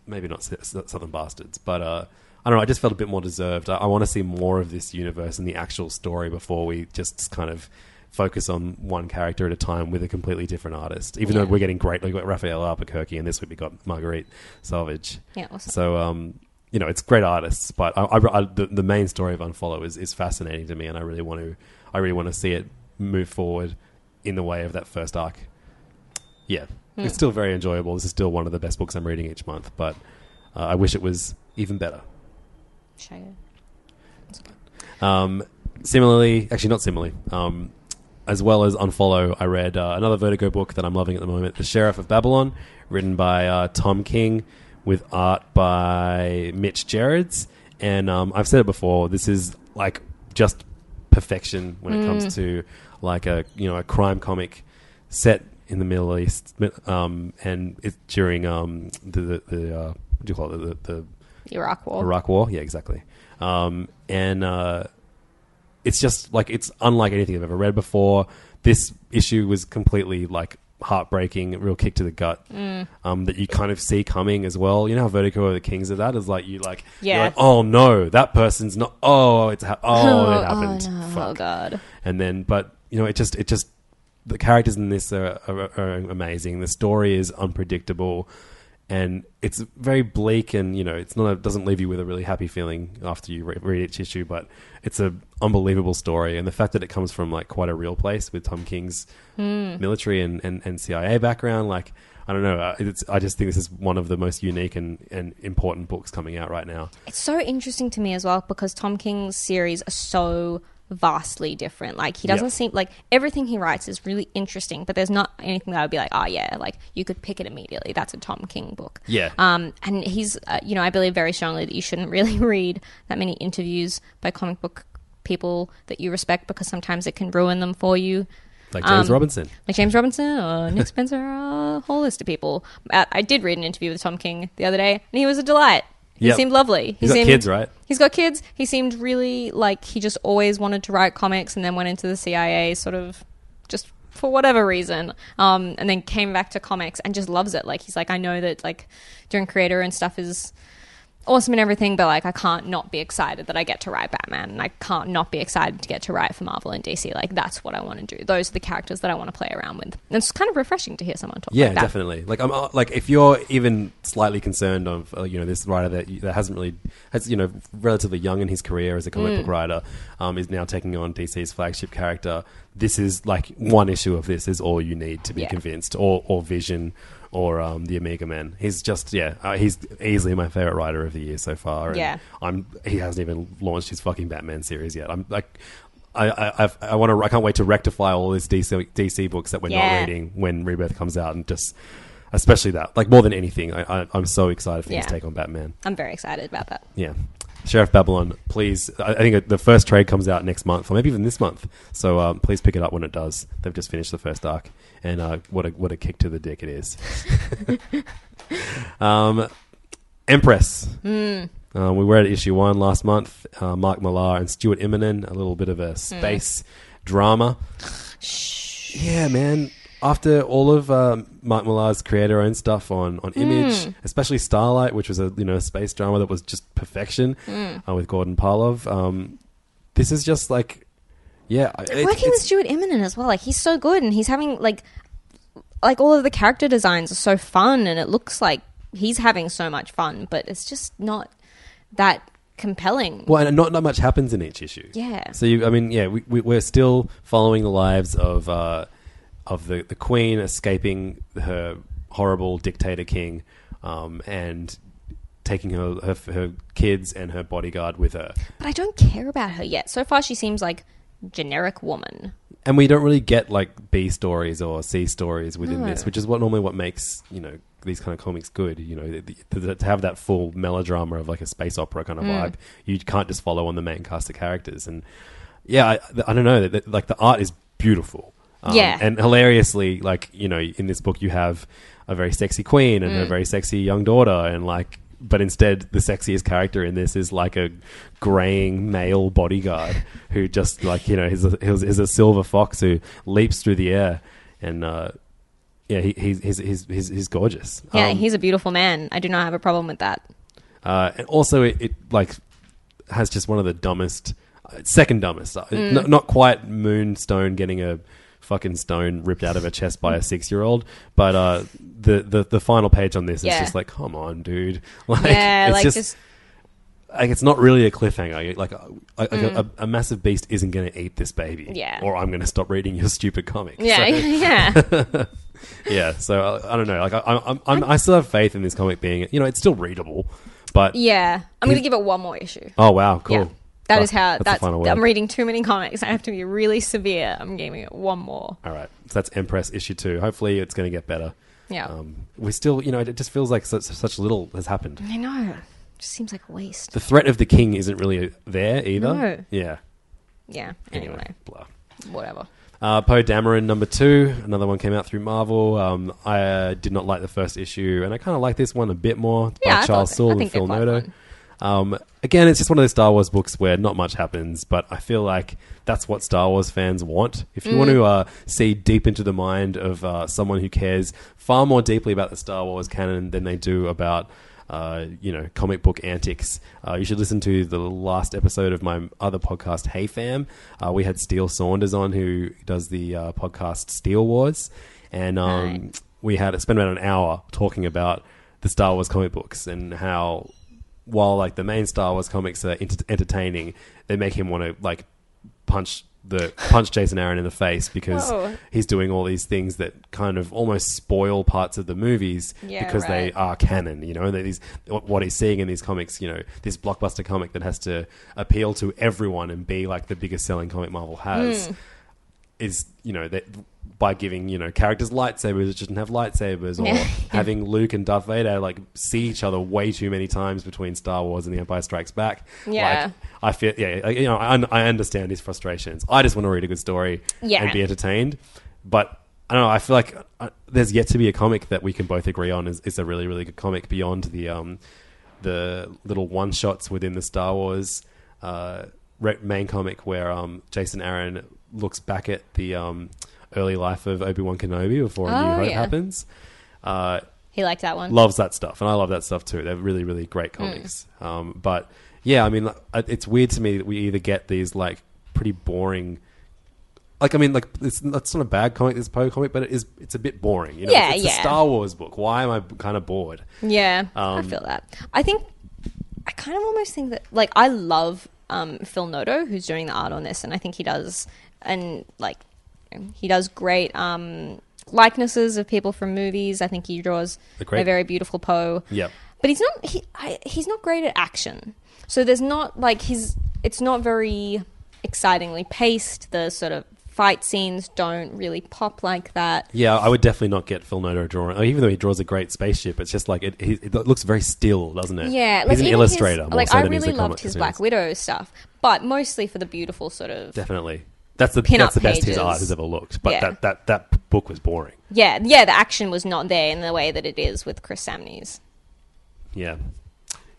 maybe not Southern Bastards, but uh, I don't know. I just felt a bit more deserved. I, I want to see more of this universe and the actual story before we just kind of focus on one character at a time with a completely different artist. Even though we're getting great, we got Rafael Albuquerque, and this week we got Marguerite Salvage. Yeah, awesome. So um, you know, it's great artists, but I, I, I, the, the main story of Unfollow is, is fascinating to me, and I really want to, I really want to see it move forward in the way of that first arc. Yeah, Hmm. it's still very enjoyable. This is still one of the best books I'm reading each month, but uh, I wish it was even better. Shaggy. Um, similarly, actually not similarly, um, as well as Unfollow, I read uh, another Vertigo book that I'm loving at the moment, The Sheriff of Babylon, written by uh, Tom King, with art by Mitch Gerads. And um, I've said it before, this is like just perfection when it comes Mm. to like a you know a crime comic set in the Middle East, um, and it's during um, the the, the uh, what do you call it the, the Iraq War. Iraq War, yeah, exactly. Um, and uh, it's just like it's unlike anything I've ever read before. This issue was completely like heartbreaking, real kick to the gut. Mm. Um, that you kind of see coming as well. You know how Vertigo are the kings of that is like you like, you're Yeah. like, oh no, that person's not. Oh, it's ha- oh, it happened. Oh, no. Oh, God. And then, but you know, it just it just the characters in this are, are, are amazing. The story is unpredictable, and it's very bleak, and you know, it's not a, doesn't leave you with a really happy feeling after you re- read each issue, but it's an unbelievable story, and the fact that it comes from like quite a real place with Tom King's Hmm. military and, and, and CIA background, like. I don't know. uh, It's, I just think this is one of the most unique and, and important books coming out right now. It's so interesting to me as well because Tom King's series are so vastly different. Like he doesn't Yeah. seem like everything he writes is really interesting, but there's not anything that I would be like, oh yeah, like you could pick it immediately. That's a Tom King book. Yeah. Um, and he's, uh, you know, I believe very strongly that you shouldn't really read that many interviews by comic book people that you respect because sometimes it can ruin them for you. Like James Um, Robinson. like James Robinson or Nick Spencer, or a whole list of people. Uh, I did read an interview with Tom King the other day, and he was a delight. He Yep. seemed lovely. He He's got kids, right? He's got kids. He seemed really like he just always wanted to write comics, and then went into the CIA, sort of just for whatever reason, um, and then came back to comics and just loves it. Like he's like, I know that like doing creator and stuff is awesome and everything, but like I can't not be excited that I get to write Batman, and I can't not be excited to get to write for Marvel and DC. Like that's what I want to do. Those are the characters that I want to play around with. And it's kind of refreshing to hear someone talk Yeah, like that. definitely. Like, I'm uh, like if you're even slightly concerned of uh, you know this writer that that hasn't really has you know relatively young in his career as a comic Mm. book writer, um, is now taking on DC's flagship character. This is like one issue of this is all you need to be Yeah. convinced, or or Vision. Or um, the Omega Man. He's just yeah. Uh, he's easily my favorite writer of the year so far. Yeah. I'm. He hasn't even launched his fucking Batman series yet. I'm like, I I I've, I want to. I can't wait to rectify all these DC DC books that we're Yeah. not reading when Rebirth comes out, and just especially that, like more than anything, I, I, I'm so excited for his take on Batman. I'm very excited about that. Yeah, Sheriff Babylon, please. I I think the first trade comes out next month, or maybe even this month. So um, please pick it up when it does. They've just finished the first arc, and uh, what a what a kick to the dick it is. um, Empress. Mm. Uh, we were at issue one last month. Uh, Mark Millar and Stuart Immonen, a little bit of a space drama. Yeah, man. After all of um, Mark Millar's creator-owned stuff on, on Image, Mm. especially Starlight, which was a you know a space drama that was just perfection Mm. uh, with Goran Parlov. Um, this is just like, yeah, I- it- Working with it's- Stuart Immonen as well, like he's so good, and he's having like, like all of the character designs are so fun, and it looks like he's having so much fun, but it's just not that compelling. Well, and not not much happens in each issue. Yeah. So you, I mean, yeah, we, we we're still following the lives of uh, of the the queen escaping her horrible dictator king, um, and taking her, her her kids and her bodyguard with her. But I don't care about her yet. So far, she seems like generic woman. And we don't really get like B stories or C stories within No. this, which is what normally what makes you know these kind of comics good. You know, the, the, to have that full melodrama of like a space opera kind of Mm. vibe, you can't just follow on the main cast of characters. And yeah, I, I don't know, that like the art is beautiful. Um, Yeah. and hilariously, like you know, in this book you have a very sexy queen and her Mm. very sexy young daughter, and like. But instead, the sexiest character in this is like a graying male bodyguard who just like you know is a, is a silver fox who leaps through the air, and uh, yeah, he, he's, he's he's he's he's gorgeous. Yeah, Um, he's a beautiful man. I do not have a problem with that. uh, and also it, it like has just one of the dumbest, uh, second dumbest. Uh, Mm. N- not quite Moonstone getting a fucking stone ripped out of her chest by a six year old, but uh, the, the the final page on this is just like, come on, dude. Like, Yeah, it's like just. just- like it's not really a cliffhanger. Like, a, like Mm. a, a massive beast isn't going to eat this baby. Yeah. Or I'm going to stop reading your stupid comic. Yeah, So- yeah. yeah. So uh, I, I don't know. Like I, I'm, I'm, I still have faith in this comic being. You know, it's still readable, but Yeah, I'm going to give it one more issue. Oh wow, cool. Yeah. That Oh, is how that's that's. I'm reading too many comics. I have to be really severe. I'm giving it one more. All right, so that's Empress issue two. Hopefully, it's going to get better. Yeah. Um, we still, you know, it just feels like such, such little has happened. I know. Just seems like a waste. The threat of the king isn't really there either. No. Yeah. Yeah. Anyway, Anyway. blah. Whatever. Uh, Poe Dameron number two, another one came out through Marvel. Um, I uh, did not like the first issue, and I kind of like this one a bit more Yeah, by I Charles Soule and Phil Noto. fun. Um, again, it's just one of those Star Wars books where not much happens, but I feel like that's what Star Wars fans want. If you Mm. want to uh, see deep into the mind of uh, someone who cares far more deeply about the Star Wars canon than they do about. Uh, you know, comic book antics. Uh, you should listen to the last episode of my other podcast, Hey Fam. Uh, we had Steele Saunders on, who does the uh, podcast Steel Wars, and um, we had spent about an hour talking about the Star Wars comic books and how while like the main Star Wars comics are ent- entertaining, they make him want to like punch the punch Jason Aaron in the face because Whoa. he's doing all these things that kind of almost spoil parts of the movies Yeah, because they are canon. You know, and these what he's seeing in these comics. You know, this blockbuster comic that has to appeal to everyone and be like the biggest selling comic Marvel has Mm. is you know that by giving you know characters lightsabers that shouldn't have lightsabers or Yeah. having Luke and Darth Vader like see each other way too many times between Star Wars and The Empire Strikes Back. Yeah. Like, I feel yeah, you know, I, I understand his frustrations. I just want to read a good story Yeah. and be entertained, but I don't know. I feel like uh, there's yet to be a comic that we can both agree on is, is a really really good comic beyond the um the little one shots within the Star Wars uh, re- main comic where um, Jason Aaron looks back at the um, early life of Obi Wan Kenobi before A New Oh, Hope yeah. happens. Uh, He liked that one. Loves that stuff, and I love that stuff too. They're really, really great comics. Um, but yeah, I mean, like, it's weird to me that we either get these like pretty boring. Like I mean, like it's, it's not a bad comic, this Poe comic, but it is. It's a bit boring. You know, Yeah, it's yeah. a Star Wars book. Why am I kind of bored? Yeah, I Um, feel that. I think I kind of almost think that like I love um, Phil Noto who's doing the art on this, and I think he does and like he does great um, likenesses of people from movies. I think he draws a very beautiful Poe. Yep. but he's not he I, he's not great at action. So there's not like his it's not very excitingly paced. The sort of fight scenes don't really pop like that. Yeah, I would definitely not get Phil Noto drawing. oh, Even though he draws a great spaceship, it's just like it. He, it looks very still, doesn't it? Yeah, he's an illustrator. His, more like so I really loved his. Black Widow stuff, but mostly for the beautiful sort of Definitely, that's the Pin-up that's the best his art has ever looked. But Yeah. that, that that book was boring. yeah, yeah. The action was not there in the way that it is with Chris Samnee's. Yeah.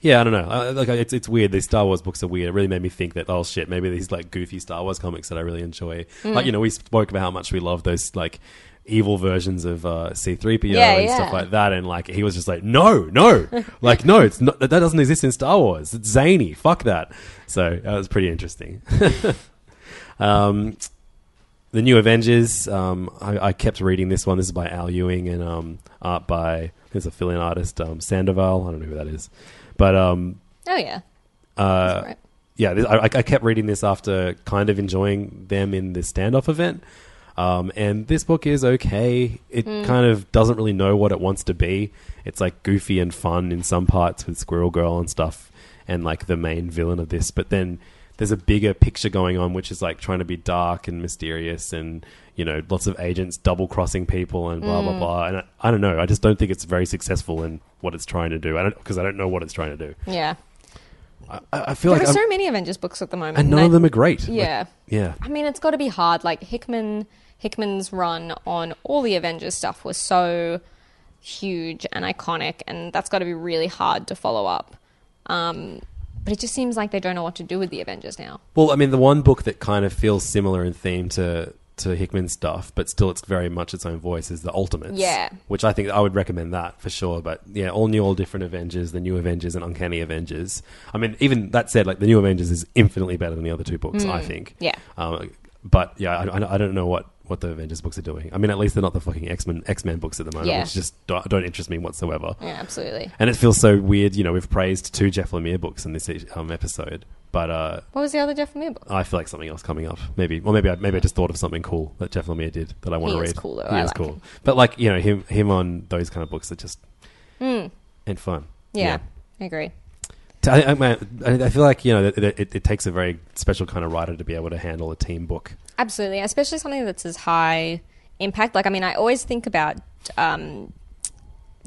Yeah, I don't know. I, like, it's it's weird. These Star Wars books are weird. It really made me think that oh shit, maybe these like goofy Star Wars comics that I really enjoy. Mm. Like you know, we spoke about how much we love those like evil versions of uh, C three PO Yeah, and yeah. stuff like that. And like he was just like, no, no, like no, it's not. That doesn't exist in Star Wars. It's zany. Fuck that. So that was pretty interesting. um, the new Avengers. Um, I, I kept reading this one. This is by Al Ewing and um, art by there's a fill-in artist um, Sandoval. I don't know who that is, but um, Oh yeah, uh, right. yeah, this, I, I kept reading this after kind of enjoying them in the standoff event. Um, and this book is okay. It Mm. kind of doesn't really know what it wants to be. It's like goofy and fun in some parts with Squirrel Girl and stuff, and like the main villain of this. But then there's a bigger picture going on, which is like trying to be dark and mysterious, and you know, lots of agents double crossing people and blah blah Mm. blah. And I, I don't know. I just don't think it's very successful in what it's trying to do. I don't because I don't know what it's trying to do. yeah. I, I feel there like are I'm- so many Avengers books at the moment, And none I- of them are great. Like, Yeah, yeah. I mean, it's got to be hard. Like Hickman, Hickman's run on all the Avengers stuff was so huge and iconic, and that's got to be really hard to follow up. Um, but it just seems like they don't know what to do with the Avengers now. Well, I mean, the one book that kind of feels similar in theme to to Hickman's stuff, but still it's very much its own voice, is the Ultimates. Yeah. Which I think I would recommend that for sure. But yeah, all new, all different Avengers, the new Avengers and Uncanny Avengers. I mean, even that said, like the new Avengers is infinitely better than the other two books, I Mm. think. Yeah. Um, but yeah, I, I- I don't know what. What the Avengers books are doing? I mean, at least they're not the fucking X Men X Men books at the moment, Yeah. which just don't, don't interest me whatsoever. Yeah, absolutely. And it feels so weird. You know, we've praised two Jeff Lemire books in this um, episode, but uh, What was the other Jeff Lemire book? I feel like something else coming up. Maybe, or maybe I, maybe I just thought of something cool that Jeff Lemire did that I want He to is read. cool, though. He I is like cool. him. But like you know, him him on those kind of books are just Mm. and fun. Yeah, I agree. T- I, I, I I feel like you know it, it, it takes a very special kind of writer to be able to handle a team book. Absolutely, especially something that's as high impact. Like, I mean, I always think about um,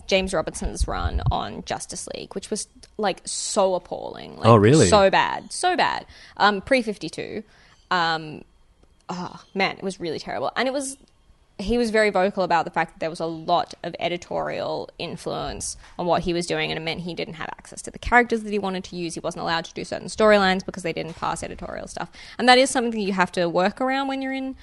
James Robertson's run on Justice League, which was like so appalling. Like, Oh, really? So bad, so bad. Um, Pre fifty two. Um, oh man, it was really terrible, and it was. He was very vocal about the fact that there was a lot of editorial influence on what he was doing, and it meant he didn't have access to the characters that he wanted to use. He wasn't allowed to do certain storylines because they didn't pass editorial stuff, and that is something that you have to work around when you're in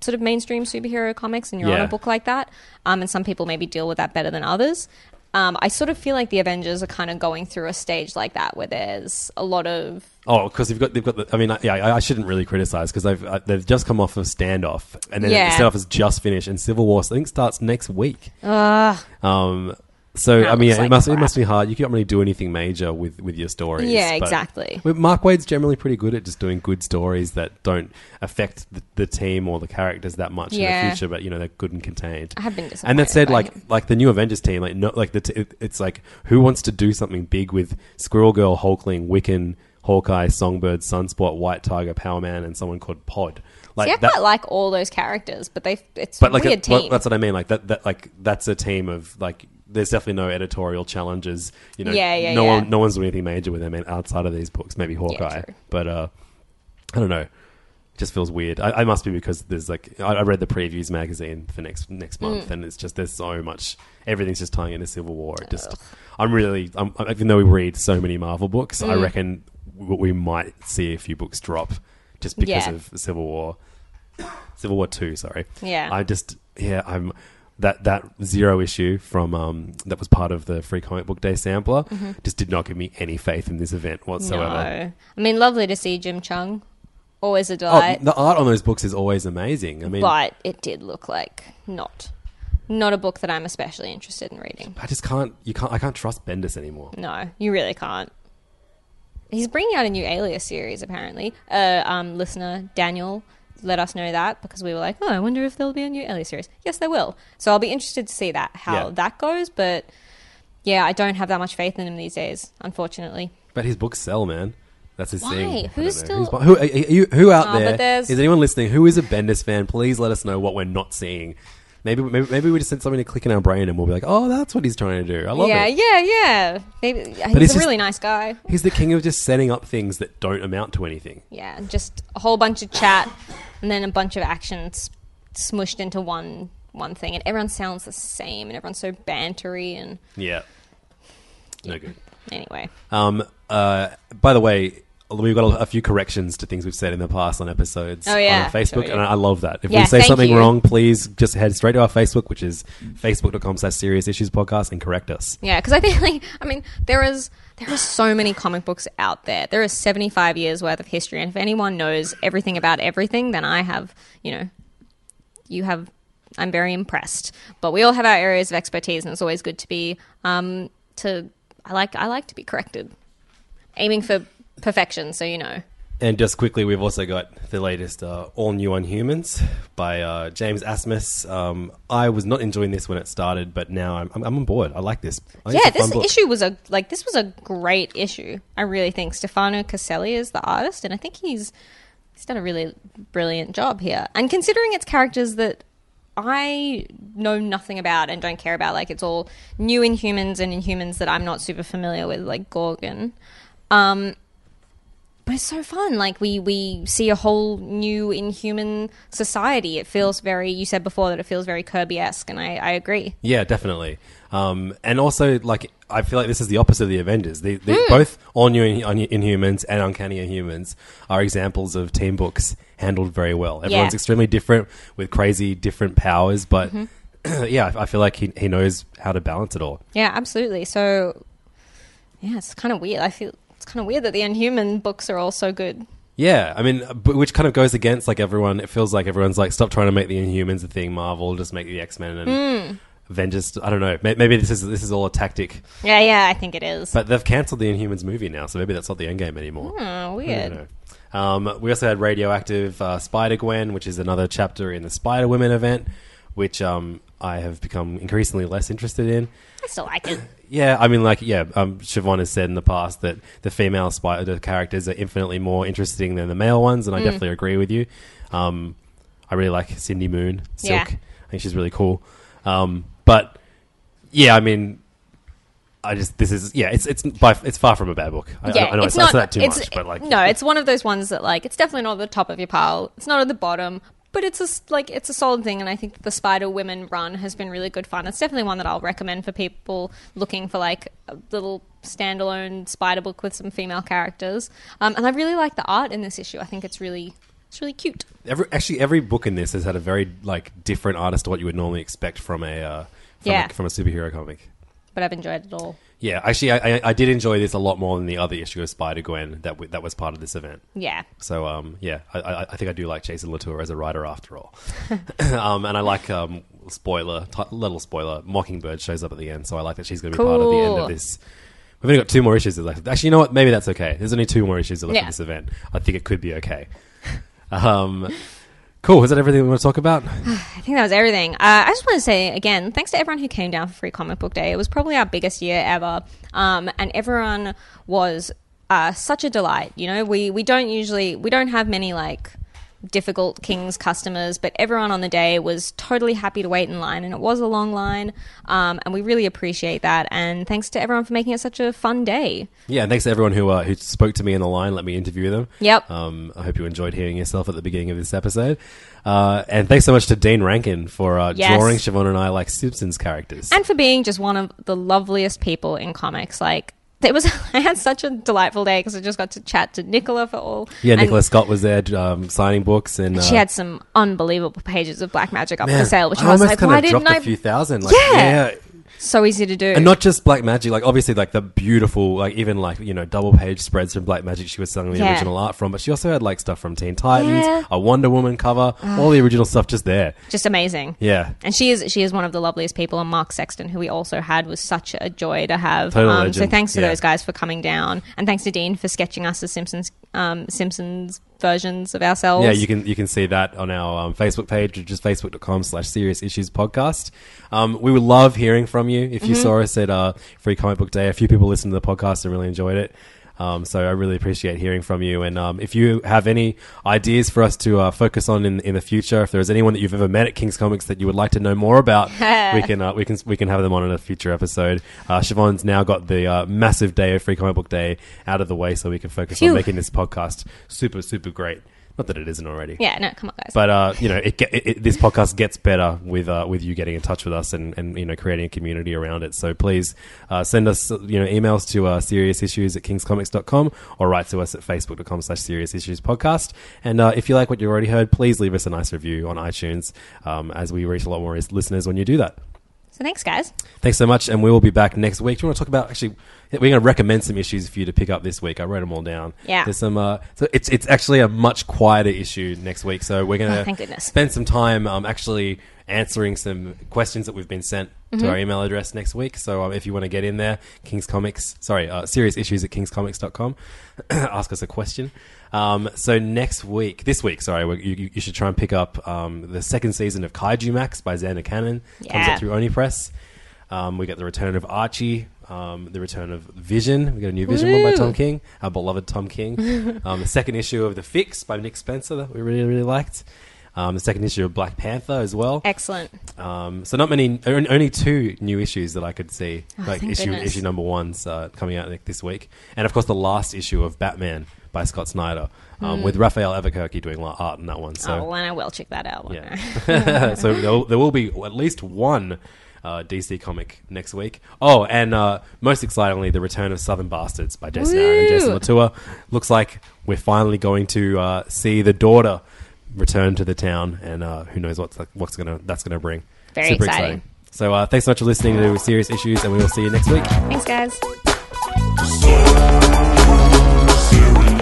sort of mainstream superhero comics and you're on a book like that. Um, and some people maybe deal with that better than others. Um, I sort of feel like the Avengers are kind of going through a stage like that where there's a lot of Oh, because they've got they've got. The, I mean, I- yeah, I, I shouldn't really criticize because they've uh, they've just come off of standoff, and then Yeah. standoff has just finished, and Civil War I think starts next week. Ugh. Um, So I mean, it like must it must be hard. You can't really do anything major with with your stories. Yeah, exactly. Mark Waid's generally pretty good at just doing good stories that don't affect the, the team or the characters that much in the future. But you know, they're good and contained. I have been disappointed. And that said, like like the new Avengers team, like no, like the t- it's like who wants to do something big with Squirrel Girl, Hulkling, Wiccan, Hawkeye, Songbird, Sunspot, White Tiger, Power Man, and someone called Pod. Like See, I that, quite like all those characters, but they it's but a like a- well, team. that's what I mean. Like that, that like that's a team of like. There's definitely no editorial challenges. You know, Yeah, yeah, no yeah. one, no one's doing anything major with them outside of these books. Maybe Hawkeye, true. but uh, I don't know. It just feels weird. I, I must be because there's like I, I read the previews magazine for next next month, Mm. and it's just there's so much. Everything's just tying into Civil War. It just I'm really I'm, even though we read so many Marvel books, I Mm. reckon w- we might see a few books drop just because Yeah. of Civil War. Civil War Two, sorry. Yeah. I just yeah, I'm that that zero issue from um that was part of the free comic book day sampler Mhm. just did not give me any faith in this event whatsoever. No. I mean, lovely to see Jim Cheung. Always a Oh, the art on those books is always amazing. I mean, but it did look like not not a book that I'm especially interested in reading. I just can't. You can't. I can't trust Bendis anymore. No, you really can't. He's bringing out a new Alias series, apparently. Uh, um, listener Daniel let us know that because we were like, oh, I wonder if there'll be a new Alias series. Yes, there will. So I'll be interested to see that how Yeah. that goes. But yeah, I don't have that much faith in him these days, unfortunately. But his books sell, man. That's his Why? thing. I Who's know. still- bu- who, are you, who out Oh, but there? there's- Is anyone listening? Who is a Bendis fan? Please let us know what we're not seeing. Maybe, maybe, maybe we just send something to click in our brain and we'll be like, oh, that's what he's trying to do. I love yeah, it. yeah, yeah. Maybe uh, he's it's a just- really nice guy. He's the king of just setting up things that don't amount to anything. Yeah, just a whole bunch of chat and then a bunch of actions smushed into one one thing, and everyone sounds the same, and everyone's so bantery. And Yeah. No good. anyway, Um, uh, by the way, we've got a, a few corrections to things we've said in the past on episodes Oh, yeah. on our Facebook, Sure, yeah. and I, love that. If Yeah, we say thank something you. wrong, please just head straight to our Facebook, which is facebook.com slash serious issues podcast, and correct us. yeah, because I think like I mean there is there are so many comic books out there. There are 75 years worth of history, and if anyone knows everything about everything, then I have you know you have. I'm very impressed, but we all have our areas of expertise, and it's always good to be um, to. I like I like to be corrected, aiming for perfection. So you know. And just quickly, we've also got the latest uh, All New Inhumans by uh, James Asmus. Um, I was not enjoying this when it started, but now I'm, I'm, I'm on board. I like this. I yeah, it's a fun this issue was a like this was a great issue. I really think Stefano Caselli is the artist, and I think he's he's done a really brilliant job here. And considering it's characters that I know nothing about and don't care about, like it's all new Inhumans and Inhumans that I'm not super familiar with, like Gorgon. Um, but it's so fun. Like we we see a whole new Inhuman society. It feels very. You said before that it feels very Kirby esque, and I, I agree. Yeah, definitely. Um, and also, like, I feel like this is the opposite of the Avengers. They, they Hmm. both all new in, Inhumans and Uncanny Inhumans are examples of team books handled very well. Everyone's Yeah. extremely different with crazy different powers, but Mhm. yeah, I feel like he he knows how to balance it all. Yeah, absolutely. So, yeah, it's kind of weird. I feel kind of weird that the Inhuman books are all so good. Yeah, I mean, which kind of goes against like everyone. It feels like everyone's like, stop trying to make the Inhumans a thing. Marvel, just make the X Men and Mm. Avengers. I don't know. Maybe this is this is all a tactic. Yeah, yeah, I think it is. But they've cancelled the Inhumans movie now, so maybe that's not the end game anymore. Oh, weird. Um, we also had Radioactive uh, Spider Gwen, which is another chapter in the Spider Women event, which um, I have become increasingly less interested in. I still like it. Yeah, I mean, like, yeah, um, Siobhan has said in the past that the female spider characters are infinitely more interesting than the male ones, and I Mm. definitely agree with you. Um, I really like Cindy Moon, Silk. Yeah. I think she's really cool. Um, but yeah, I mean, I just this is yeah, it's it's by, it's far from a bad book. I, yeah, I know it's I not said that too it's, much, but like no, it's one of those ones that like it's definitely not at the top of your pile. It's not at the bottom, but it's a like it's a solid thing, and I think the Spider Women run has been really good fun. It's definitely one that I'll recommend for people looking for like a little standalone spider book with some female characters. Um, and I really like the art in this issue. I think it's really it's really cute. Every, actually, every book in this has had a very like different artist to what you would normally expect from a uh, from, Yeah. a, from a superhero comic. But I've enjoyed it all. Yeah, actually, I, I, I did enjoy this a lot more than the other issue of Spider Gwen that w- that was part of this event. Yeah. So um, yeah, I, I, I think I do like Jason Latour as a writer after all. um, and I like um, spoiler, t- little spoiler, Mockingbird shows up at the end, so I like that she's going to be part of the end Cool. of this. We've only got two more issues left. Actually, you know what? Maybe that's okay. There's only two more issues left Yeah. of this event. I think it could be okay. Um, cool. Is that everything we want to talk about? I think that was everything. Uh, I just want to say again, thanks to everyone who came down for Free Comic Book Day. It was probably our biggest year ever, um, and everyone was uh, such a delight. You know, we we don't usually we don't have many like difficult King's customers, but everyone on the day was totally happy to wait in line, and it was a long line, um, and we really appreciate that. And thanks to everyone for making it such a fun day. Yeah, and thanks to everyone who uh, who spoke to me in the line, let me interview them. Yep. Um, I hope you enjoyed hearing yourself at the beginning of this episode. Uh, and thanks so much to Dean Rankine for uh, Yes. drawing Siobhan and I like Simpsons characters. and for being just one of the loveliest people in comics. Like it was, I had such a delightful day because I just got to chat to Nicola for all. yeah, and Nicola Scott was there um, signing books, and uh, She had some unbelievable pages of Black Magick up man, for sale, which I I, was like, kind why didn't I? a few thousand. Like, yeah. yeah. So easy to do. And not just Black Magick, like obviously like the beautiful, like even like you know double page spreads from Black Magick she was selling the Yeah. original art from, but she also had like stuff from Teen Titans, Yeah. a Wonder Woman cover, Ugh. all the original stuff just there. just amazing. Yeah. And she is she is one of the loveliest people. And Mark Sexton, who we also had, was such a joy to have. Total um, so legend. thanks to Yeah. those guys for coming down, and thanks to Dean for sketching us as Simpsons um, Simpsons versions of ourselves. Yeah, you can you can see that on our um, Facebook page, which is facebook.com slash serious issues podcast. Um, we would love hearing from you. If you Mhm. saw us at uh, Free Comic Book Day, a few people listened to the podcast and really enjoyed it. Um, so I really appreciate hearing from you. And um, if you have any ideas for us to uh, focus on in, in the future, if there is anyone that you've ever met at King's Comics that you would like to know more about, we can uh, we can we can have them on in a future episode. Uh, Siobhan's now got the uh, massive day of Free Comic Book Day out of the way, so we can focus Phew. on making this podcast super super great. Not that it isn't already. Yeah, no, come on, guys. But uh, you know, it, get, it, it this podcast gets better with uh, with you getting in touch with us and, and you know creating a community around it. So please uh, send us you know emails to uh, seriousissues at kingscomics.com or write to us at facebook.com slash serious issues podcast. And uh, if you like what you've already heard, please leave us a nice review on iTunes um, as we reach a lot more listeners when you do that. So thanks, guys. Thanks so much, and we will be back next week. Do you want to talk about actually? We're going to recommend some issues for you to pick up this week. I wrote them all down. Yeah. there's some. Uh, so it's it's actually a much quieter issue next week. So we're going Oh, to goodness. spend some time um, actually answering some questions that we've been sent Mhm. to our email address next week. So um, if you want to get in there, King's Comics, sorry, uh, serious issues at kingscomics.com, ask us a question. Um, so next week, this week, sorry, you, you should try and pick up um, the second season of Kaijumax by Zander Cannon. Yeah. Comes out through Oni Press. Um, we get the return of Archie, um, the return of Vision. We got a new Vision one by Tom King, our beloved Tom King. um, the second issue of The Fix by Nick Spencer that we really, really liked. Um, the second issue of Black Panther as well. Excellent. Um, so not many, only two new issues that I could see, Oh, like issue goodness. issue number ones uh, coming out this week, and of course the last issue of Batman by Scott Snyder, um, Mm. with Rafael Albuquerque doing art in that one. So oh, well, I will check that out. yeah. So there will, there will be at least one uh, DC comic next week. Oh, and uh, most excitingly, the return of Southern Bastards by Jason Aaron and Jason Latour. Looks like we're finally going to uh, see the daughter return to the town, and uh, who knows what's what's gonna that's gonna bring. Very exciting. So uh, thanks so much for listening to Serious Issues, and we will see you next week. Thanks, guys.